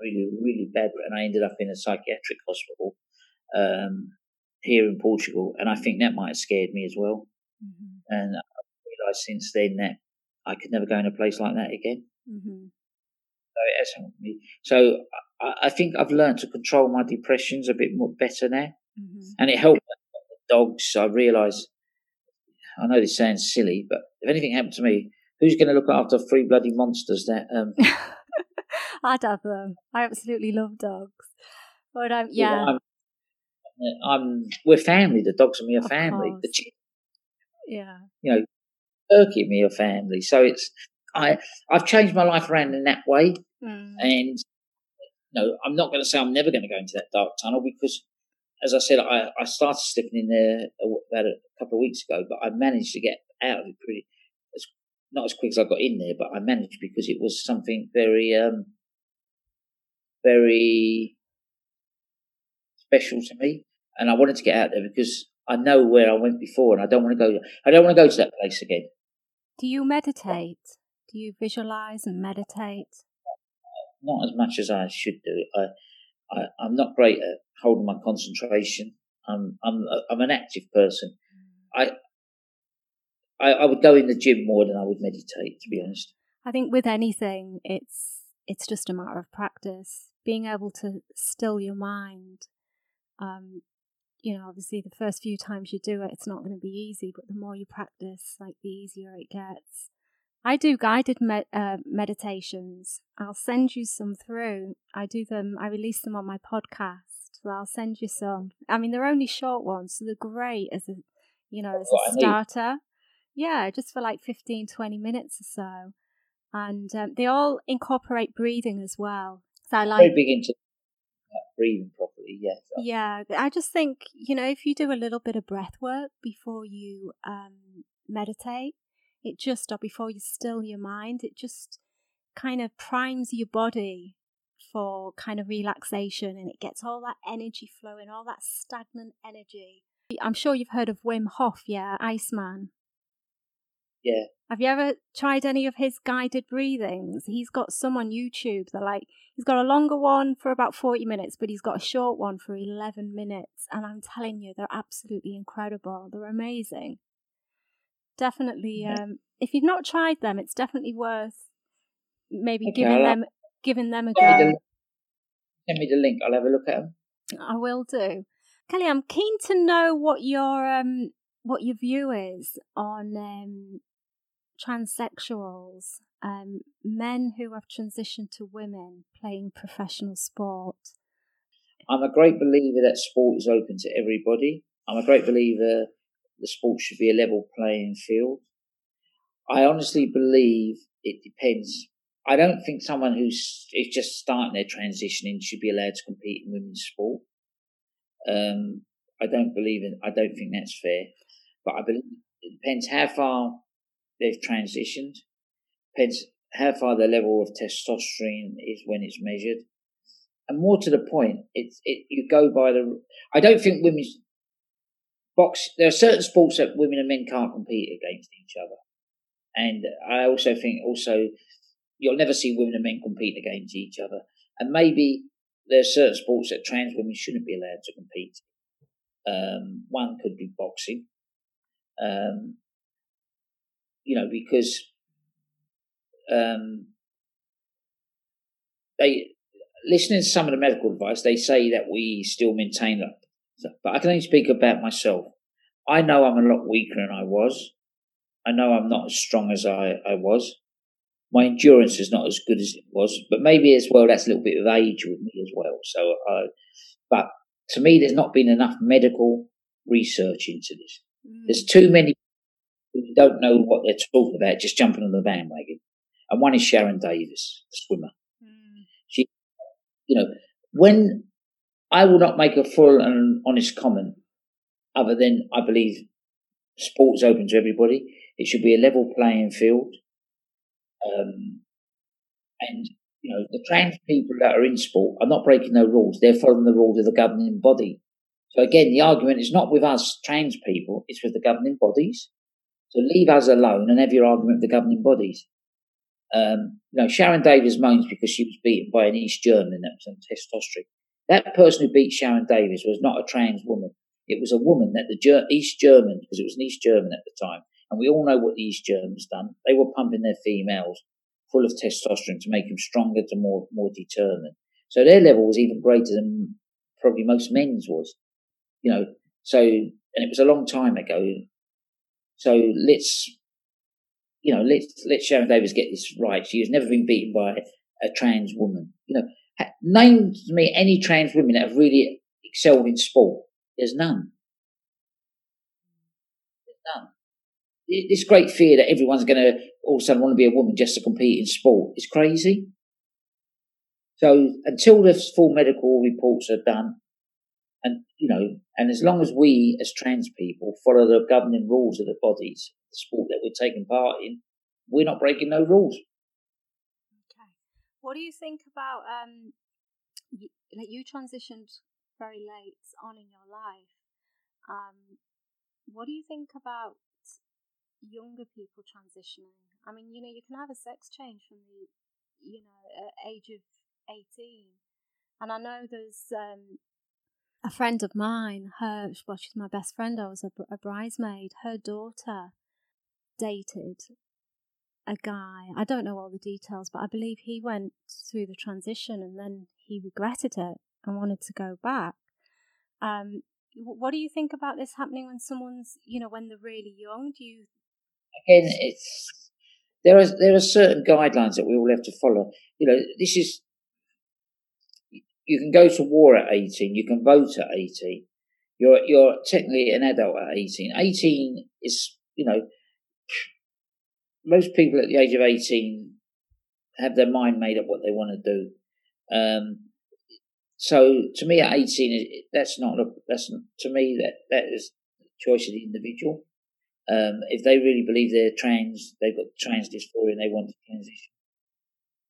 really, really bad, and I ended up in a psychiatric hospital um, here in Portugal, and I think that might have scared me as well. Mm-hmm. And I've realised since then that I could never go in a place like that again. Mm-hmm. So it has helped me. So I, I think I've learned to control my depressions a bit more better now, mm-hmm. and it helped the dogs. I realise. I know this sounds silly, but if anything happened to me, who's going to look after three bloody monsters that? Um... I'd have them. I absolutely love dogs, but um, yeah. I'm, I'm, we're family. The dogs and me are family. The yeah, you know, turkey and me are family. So it's I I've changed my life around in that way, mm. and no, I'm not going to say I'm never going to go into that dark tunnel because, as I said, I, I started slipping in there about a couple of weeks ago, but I managed to get out of it pretty, not as quick as I got in there, but I managed because it was something very, um, very special to me. And I wanted to get out there because I know where I went before and I don't want to go, I don't want to go to that place again. Do you meditate? Do you visualize and meditate? Not as much as I should do. I, I I'm not great at holding my concentration. I'm I'm I'm an active person. I, I I would go in the gym more than I would meditate. To be honest. I think with anything, it's it's just a matter of practice. Being able to still your mind. Um, you know, obviously the first few times you do it, it's not going to be easy, but the more you practice, like the easier it gets. I do guided med- uh, meditations. I'll send you some through. I do them, I release them on my podcast. So I'll send you some. I mean, they're only short ones, so they're great as a, you know, as a starter. Yeah, just for like 15, 20 minutes or so. And um, they all incorporate breathing as well. So I like. Very big into breathing properly, yeah. Yeah, I just think, you know, if you do a little bit of breath work before you um, meditate, it just, or before you still your mind, it just kind of primes your body for kind of relaxation and it gets all that energy flowing, all that stagnant energy. I'm sure you've heard of Wim Hof, yeah, Iceman. Yeah. Have you ever tried any of his guided breathings? He's got some on YouTube They're like he's got a longer one for about 40 minutes, but he's got a short one for 11 minutes. And I'm telling you, they're absolutely incredible. They're amazing. Definitely, um, if you've not tried them, it's definitely worth maybe okay, giving them giving them a go. Send me the link. I'll have a look at them. I will do. Kellie, I'm keen to know what your um what your view is on um transsexuals, um, men who have transitioned to women playing professional sport? I'm a great believer that sport is open to everybody. I'm a great believer the sport should be a level playing field. I honestly believe it depends. I don't think someone who's is just starting their transitioning should be allowed to compete in women's sport. Um, I don't believe in. I don't think that's fair. But I believe it depends how far they've transitioned. Depends how far the level of testosterone is when it's measured. And more to the point, it's it you go by the. I don't think women's box. There are certain sports that women and men can't compete against each other, and I also think also you'll never see women and men compete against each other. And maybe there are certain sports that trans women shouldn't be allowed to compete. Um, one could be boxing. Um, you know, because um, they listening to some of the medical advice, they say that we still maintain that. But I can only speak about myself. I know I'm a lot weaker than I was. I know I'm not as strong as I, I was. My endurance is not as good as it was, but maybe as well that's a little bit of age with me as well. So, uh, but to me, there's not been enough medical research into this. Mm. There's too many don't know what they're talking about, just jumping on the bandwagon. And one is Sharon Davies, the swimmer. Mm. She, you know, when I will not make a full and honest comment other than I believe sports open to everybody. It should be a level playing field. Um, and, you know, the trans people that are in sport are not breaking no rules. They're following the rules of the governing body. So again, the argument is not with us trans people, it's with the governing bodies. So leave us alone and have your argument with the governing bodies. Um, you know, Sharon Davies moans because she was beaten by an East German that was on testosterone. That person who beat Sharon Davies was not a trans woman. It was a woman that the Ger- East German, because it was an East German at the time, and we all know what the East Germans done. They were pumping their females full of testosterone to make them stronger, to more more determined. So their level was even greater than probably most men's was. You know, so and it was a long time ago. So let's, you know, let's let Sharon Davies get this right. She has never been beaten by a trans woman. You know, name to me any trans women that have really excelled in sport. There's none. There's none. This great fear that everyone's going to all of a sudden want to be a woman just to compete in sport is crazy. So until the full medical reports are done, and, you know, and as long as we as trans people follow the governing rules of the bodies, the sport that we're taking part in, we're not breaking no rules. Okay. What do you think about, um, like you transitioned very late on in your life. Um, what do you think about younger people transitioning. I mean, you know, you can have a sex change from the, you know, age of 18. And I know there's um, a friend of mine, her, well, she's my best friend, I was a, a bridesmaid, her daughter dated a guy. I don't know all the details, but I believe he went through the transition and then he regretted it and wanted to go back. Um, what do you think about this happening when someone's, you know, when they're really young? Do you? Again, it's there are there are certain guidelines that we all have to follow. You know, this is you can go to war at eighteen, you can vote at eighteen. You're you're technically an adult at eighteen. Eighteen is you know most people at the age of eighteen have their mind made up what they want to do. Um, so to me, at eighteen, that's not a that's to me that that is choice of the individual. Um, if they really believe they're trans, they've got trans dysphoria and they want to transition.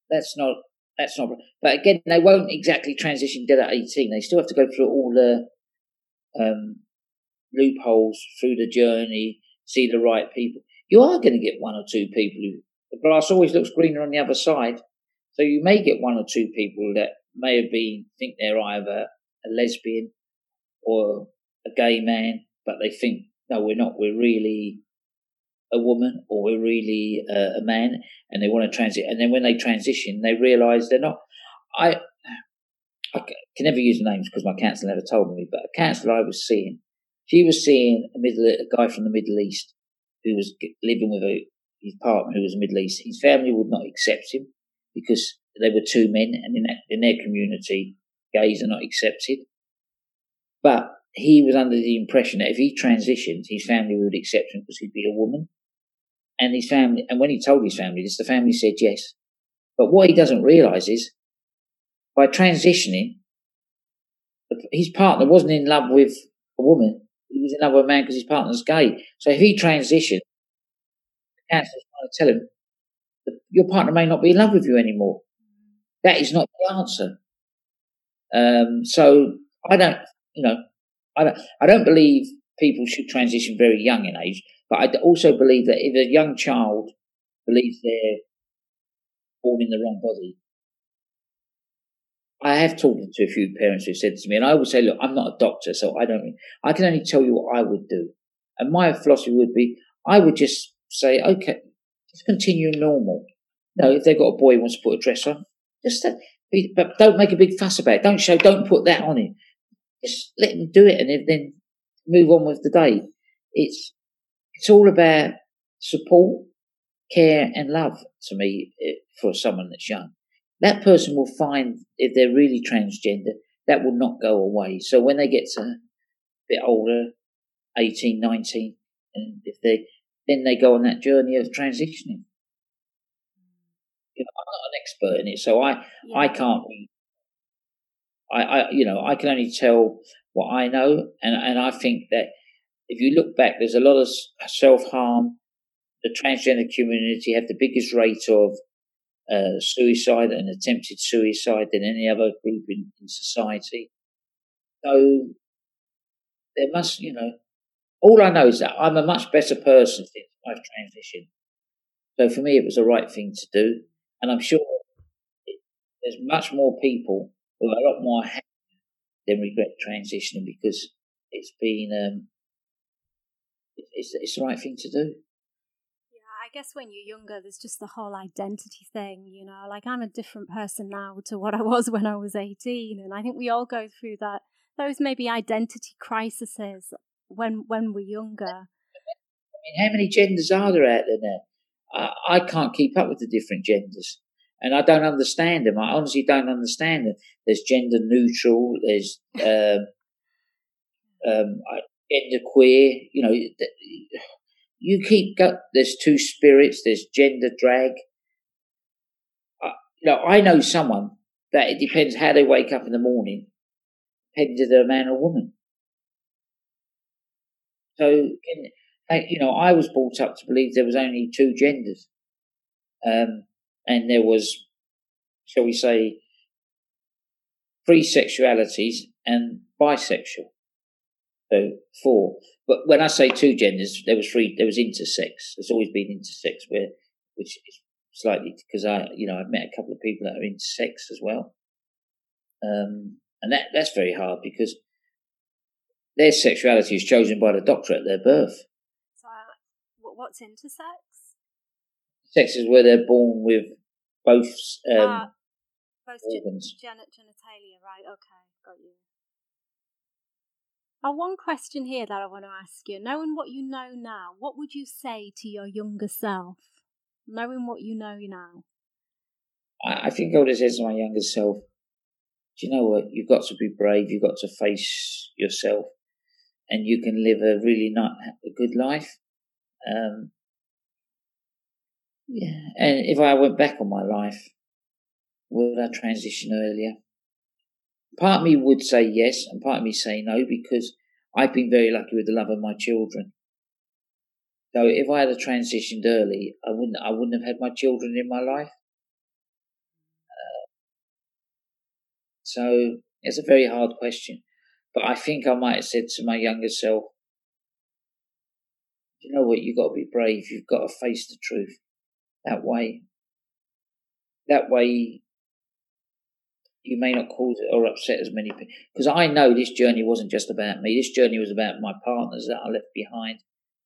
That's not that's not. But again, they won't exactly transition dead at eighteen. They still have to go through all the um, loopholes through the journey, see the right people. You are going to get one or two people who the grass always looks greener on the other side. So you may get one or two people that may have been think they're either a lesbian or a gay man, but they think no, we're not. We're really a woman or we're really uh, a man, and they want to transit. And then when they transition, they realise they're not. I I can never use names because my counsellor never told me, but a counsellor I was seeing, she was seeing a middle a guy from the Middle East who was living with a, his partner who was Middle East. His family would not accept him because they were two men, and in, that, in their community, gays are not accepted. But he was under the impression that if he transitioned, his family would accept him because he'd be a woman. And his family, and when he told his family this, the family said yes. But what he doesn't realise is, by transitioning, his partner wasn't in love with a woman. He was in love with a man because his partner's gay. So if he transitioned, the counsellor's trying to tell him your partner may not be in love with you anymore. That is not the answer. Um, so I don't, you know, I don't, I don't believe people should transition very young in age, but I also believe that if a young child believes they're born in the wrong body, I have talked to a few parents who said to me, and I would say, look, I'm not a doctor, so I don't, I can only tell you what I would do. And my philosophy would be, I would just say, okay, just continue normal. No, if they've got a boy who wants to put a dress on, just, but don't make a big fuss about it. Don't show, don't put that on him just let him do it and then move on with the day. It's it's all about support, care, and love to me eh, for someone that's young. That person will find if they're really transgender, that will not go away. So when they get to a bit older, 18, 19, and if they then they go on that journey of transitioning. You know, I'm not an expert in it, so I yeah. I can't I, I, you know, I can only tell what I know, and and I think that if you look back, there's a lot of self harm. The transgender community have the biggest rate of uh, suicide and attempted suicide than any other group in, in society. So there must, you know, all I know is that I'm a much better person since I've transitioned. So for me, it was the right thing to do, and I'm sure it, there's much more people well, a lot more happy than regret transitioning because it's been um, it's it's the right thing to do. Yeah, I guess when you're younger, there's just the whole identity thing. You know, like I'm a different person now to what I was when I was 18, and I think we all go through that. Those maybe identity crises when when we're younger. I mean, how many genders are there out there now? I, I can't keep up with the different genders and I don't understand them. I honestly don't understand them. There's gender neutral. There's um, um, gender queer. You know, you keep go, there's two spirits. There's gender drag. I, you know, I know someone that it depends how they wake up in the morning, depends if they're a man or woman. So, you know, I was brought up to believe there was only two genders. Um, and there was, shall we say, free sexualities and bisexual. So four. But when I say two genders, there was three. There was intersex. There's always been intersex, where which is slightly because I, you know, I've met a couple of people that are intersex as well, um, and that that's very hard because their sexuality is chosen by the doctor at their birth. So, uh, what's intersex? Sex is where they're born with both um, uh, both organs. Gen- genitalia, right? Okay, got you. Uh, one question here that I want to ask you. Knowing what you know now, what would you say to your younger self? Knowing what you know now. I, I think I would have said to my younger self, do you know what? You've got to be brave. You've got to face yourself, and you can live a really not a good life. Um, yeah, and if I went back on my life, would I transition earlier? Part of me would say yes, and part of me say no because I've been very lucky with the love of my children. So if I had transitioned early, I wouldn't I wouldn't have had my children in my life. Uh, so it's a very hard question, but I think I might have said to my younger self, "You know what? You've got to be brave. You've got to face the truth. That way, that way, you may not cause it or upset as many people. Because I know this journey wasn't just about me. This journey was about my partners that I left behind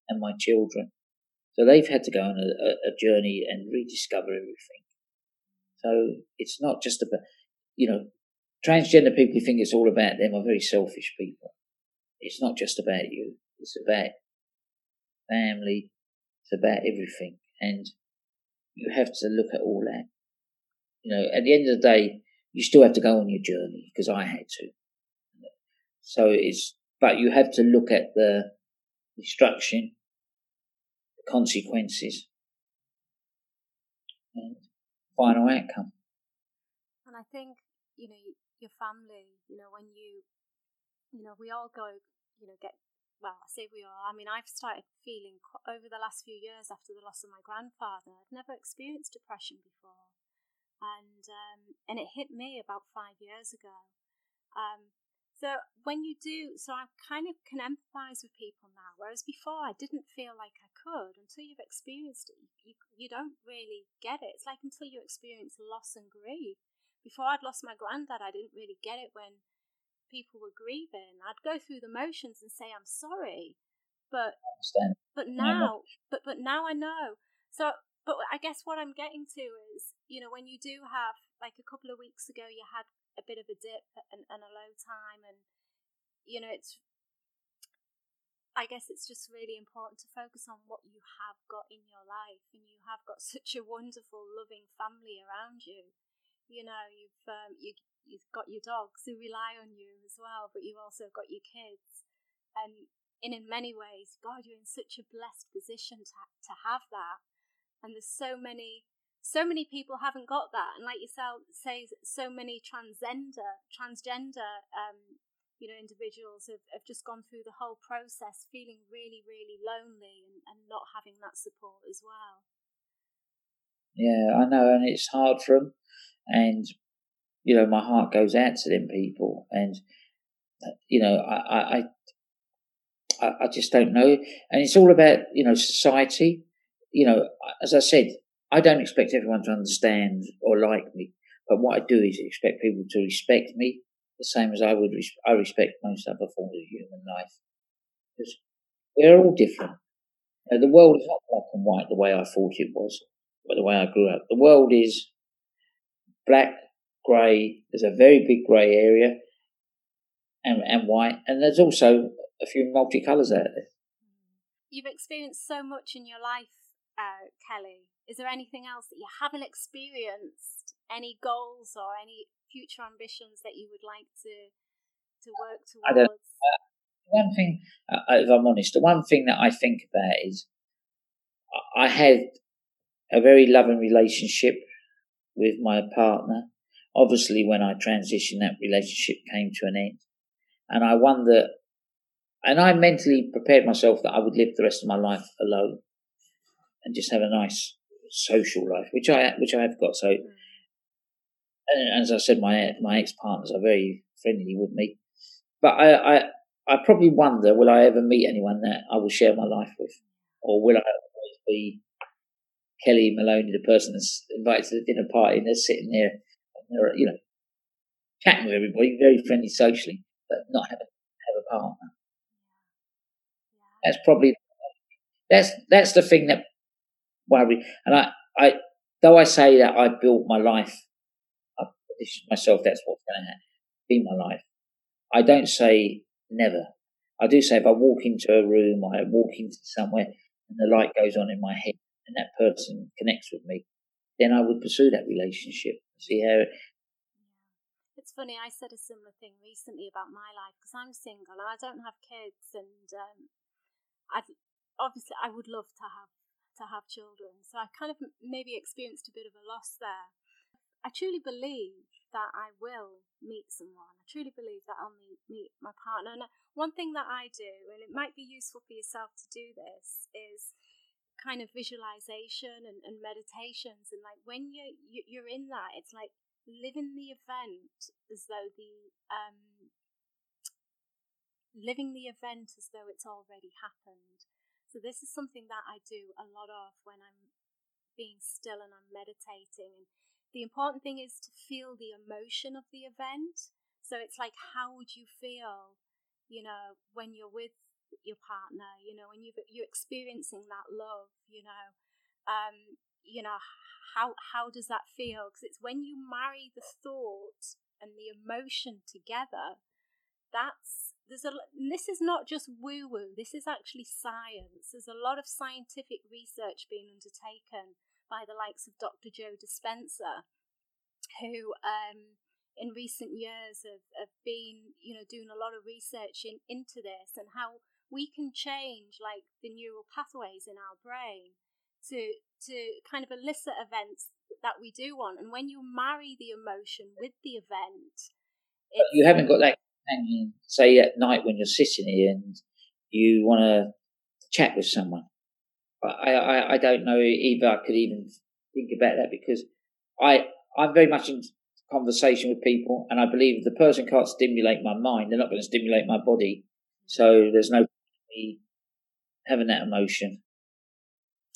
and my children. So they've had to go on a, a journey and rediscover everything. So it's not just about, you know, transgender people who think it's all about them are very selfish people. It's not just about you. It's about family. It's about everything. And you have to look at all that. You know, at the end of the day, you still have to go on your journey because I had to. So it's, but you have to look at the destruction, the consequences, and final outcome. And I think, you know, your family, you know, when you, you know, we all go, you know, get, well, I say we all, I mean, I've started feeling over the last few years after the loss of my grandfather, I've never experienced depression before and um, and it hit me about five years ago. Um, so when you do, so I kind of can empathise with people now, whereas before I didn't feel like I could until you've experienced it. You you don't really get it. It's like until you experience loss and grief. Before I'd lost my granddad, I didn't really get it when people were grieving. I'd go through the motions and say I'm sorry, but but now, but but now I know. So but I guess what I'm getting to is, you know, when you do have, like a couple of weeks ago, you had a bit of a dip and, and a low time, and, you know, it's, I guess it's just really important to focus on what you have got in your life, and you have got such a wonderful, loving family around you. You know, you've um, you you've got your dogs who rely on you as well, but you've also got your kids, and and in many ways, God, you're in such a blessed position to to have that. And there's so many so many people haven't got that. And like yourself says so many transgender transgender um, you know individuals have, have just gone through the whole process feeling really really lonely and, and not having that support as well. Yeah i know and it's hard for them and you know my heart goes out to them people. And uh, you know i i i, just don't know. And it's all about you know society. You know, as I said, I don't expect everyone to understand or like me, but what I do is expect people to respect me the same as I would res- I respect most other forms of human life. Because we're all different. The world is not black and white the way I thought it was, but the way I grew up. The world is black, grey. There's a very big grey area, and and white, and there's also a few multicolours out there. You've experienced so much in your life uh, Kellie, is there anything else that you haven't experienced? Any goals or any future ambitions that you would like to to work towards? I don't, uh, one thing, uh, if I'm honest, the one thing that I think about is I had a very loving relationship with my partner. Obviously, when I transitioned, that relationship came to an end. And I wonder, and I mentally prepared myself that I would live the rest of my life alone and just have a nice social life, which I which I have got. So, mm. and as I said, my my ex partners are very friendly with me, but I, I I probably wonder, will I ever meet anyone that I will share my life with? Or will I always be Kellie Maloney, the person that's invited to the dinner party and they're sitting there, they're, you know, chatting with everybody, very friendly socially, but not have a, have a partner. That's probably, that's, that's the thing that worry. And I, I, though I say that I built my life, I positioned myself, that's what's going to be my life. I don't say never. I do say if I walk into a room I walk into somewhere and the light goes on in my head and that person connects with me, then I would pursue that relationship. See how. It's funny. I said a similar thing recently about my life because I'm single I don't have kids, and um, I obviously I would love to have to have children. So I kind of maybe experienced a bit of a loss there. I truly believe that I will meet someone. I truly believe that I'll meet, meet my partner. And one thing that I do, and it might be useful for yourself to do this, is kind of visualization and, and meditations. And like when you, you you're in that, it's like living the event as though the um, living the event as though it's already happened. So this is something that I do a lot of when I'm being still and I'm meditating and the important thing is to feel the emotion of the event. So it's like, how would you feel, you know, when you're with your partner, you know, and you've, you're experiencing that love, you know, um, you know, how, how does that feel? Because it's when you marry the thought and the emotion together, that's, there's a, this is not just woo woo, this is actually science. There's a lot of scientific research being undertaken by the likes of Dr. Joe Dispenza, who um, in recent years have, have been, you know, doing a lot of research in, into this and how we can change like the neural pathways in our brain to to kind of elicit events that we do want. And when you marry the emotion with the event, you haven't got that companion. Say at night when you're sitting here and you want to chat with someone, I, I, I don't know if I could even think about that because I, I'm very much in conversation with people and I believe if the person can't stimulate my mind, they're not going to stimulate my body. So there's no me having that emotion.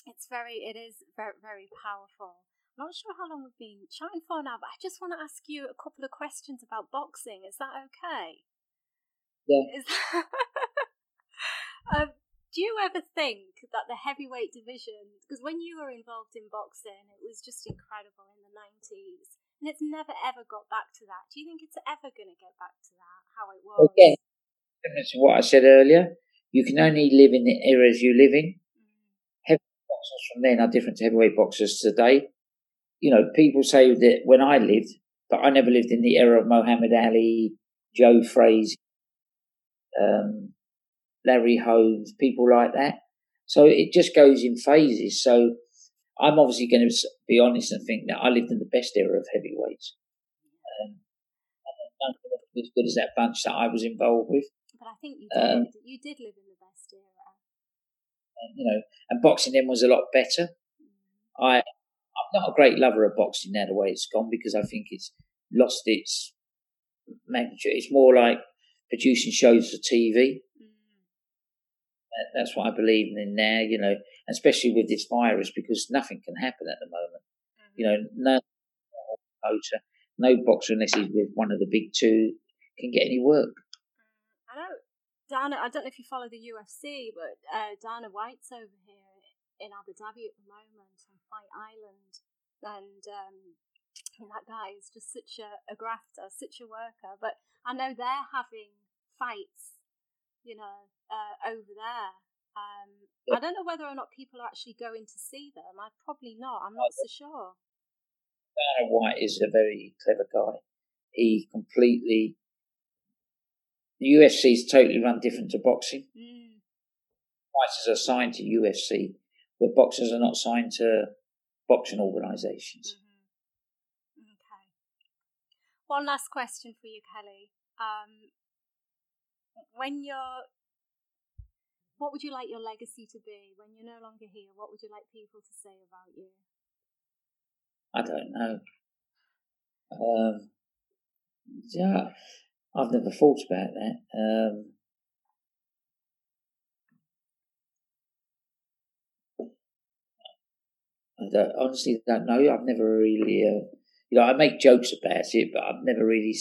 It's very, it is very, very powerful. I'm not sure how long we've been chatting for now, but I just want to ask you a couple of questions about boxing. Is that okay? Yeah. Is that... um, do you ever think that the heavyweight division, because when you were involved in boxing, it was just incredible in the 90s, and it's never ever got back to that. Do you think it's ever going to get back to that, how it was? Okay. that's what I said earlier. You can only live in the eras you live in. Mm. Heavyweight boxers from then are different to heavyweight boxers today. You know, people say that when I lived, but I never lived in the era of Muhammad Ali, Joe Frazier, um, Larry Holmes, people like that. So it just goes in phases. So I'm obviously going to be honest and think that I lived in the best era of heavyweights. Um, none of them as good as that bunch that I was involved with. But I think you did. Um, you did live in the best era. And, you know, and boxing then was a lot better. Mm. I, I'm not a great lover of boxing now the way it's gone because I think it's lost its magnitude. It's more like producing shows for TV. That's what I believe in now, you know, especially with this virus because nothing can happen at the moment. Mm-hmm. You know, no motor, no boxer unless he's with one of the big two can get any work. Dana. I don't know if you follow the UFC, but uh, Dana White's over here in Abu Dhabi at the moment on Fight Island, and um, that guy is just such a, a grafter, such a worker. But I know they're having fights you know, uh, over there. Um, I don't know whether or not people are actually going to see them. I probably not. I'm not so sure. Dana White is a very clever guy. He completely. The UFC is totally run different to boxing. Mm. Fighters are signed to UFC, where boxers are not signed to boxing organisations. Mm-hmm. Okay. One last question for you, Kellie. Um, when you're what would you like your legacy to be when you're no longer here? What would you like people to say about you? I don't know. Um, yeah, I've never thought about that. Um, I don't, honestly don't know. I've never really, uh, you know, I make jokes about it, but I've never really,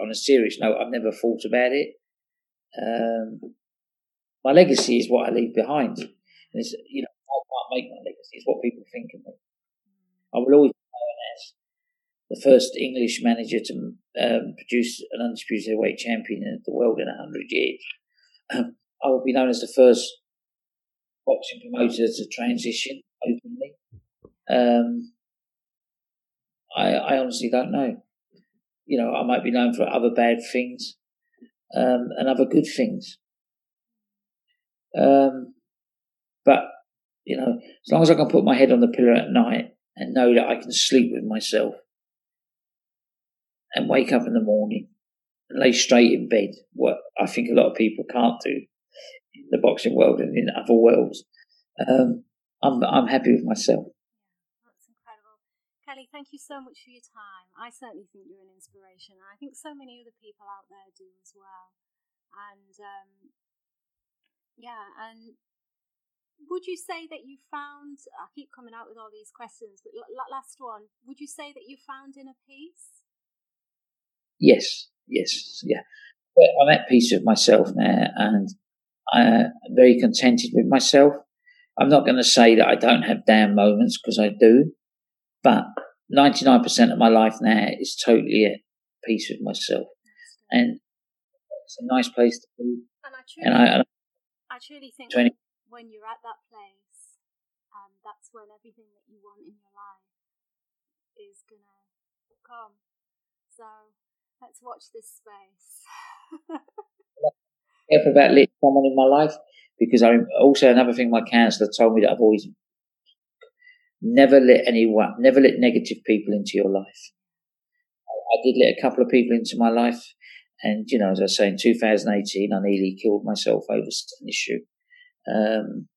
on a serious note, I've never thought about it. Um, my legacy is what I leave behind. And it's, you know, I can't make my legacy. It's what people think of me. I will always the first English manager to um, produce an undisputed heavyweight champion in the world in 100 years. Um, I will be known as the first boxing promoter to transition openly. Um, I, I honestly don't know. You know, I might be known for other bad things um, and other good things. Um, but, you know, as long as I can put my head on the pillow at night and know that I can sleep with myself and wake up in the morning and lay straight in bed, what I think a lot of people can't do in the boxing world and in other worlds, um, I'm, I'm happy with myself. That's incredible. Kellie, thank you so much for your time. I certainly think you're an inspiration. I think so many other people out there do as well. And um, yeah, and would you say that you found? I keep coming out with all these questions, but last one, would you say that you found inner peace? Yes, yes, yeah. I'm at peace with myself now, and I'm very contented with myself. I'm not going to say that I don't have down moments because I do, but 99% of my life now is totally at peace with myself. And it's a nice place to be. And I truly, and I, and I truly think 20, when you're at that place, um, that's when everything that you want in your life is going to come. So let's watch this space. careful about letting someone in my life because I'm also another thing my counsellor told me that I've always never let anyone, never let negative people into your life. I did let a couple of people into my life, and you know, as I say, in 2018, I nearly killed myself over an issue. Um,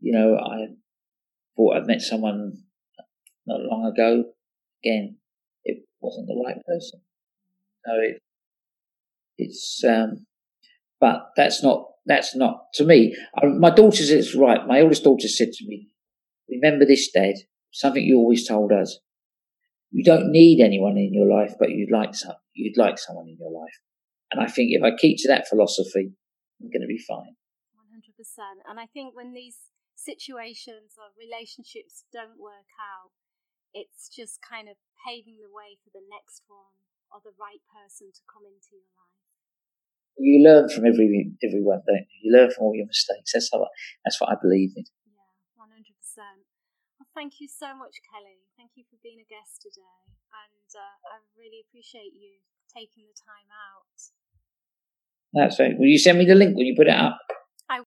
you know, I thought I'd met someone not long ago. Again, it wasn't the right person. So it, it's um, but that's not that's not to me. I, my daughter's says right. My oldest daughter said to me, "Remember this, Dad. Something you always told us. You don't need anyone in your life, but you'd like some. You'd like someone in your life." And I think if I keep to that philosophy, I'm going to be fine. One hundred percent. And I think when these situations or relationships don't work out, it's just kind of paving the way for the next one or the right person to come into your life you learn from every everyone, don't you? You learn from all your mistakes. That's how I, that's what I believe in. Yeah, one hundred percent. Well, thank you so much, Kellie. Thank you for being a guest today, and uh, I really appreciate you taking the time out. That's right. Will you send me the link when you put it up? I.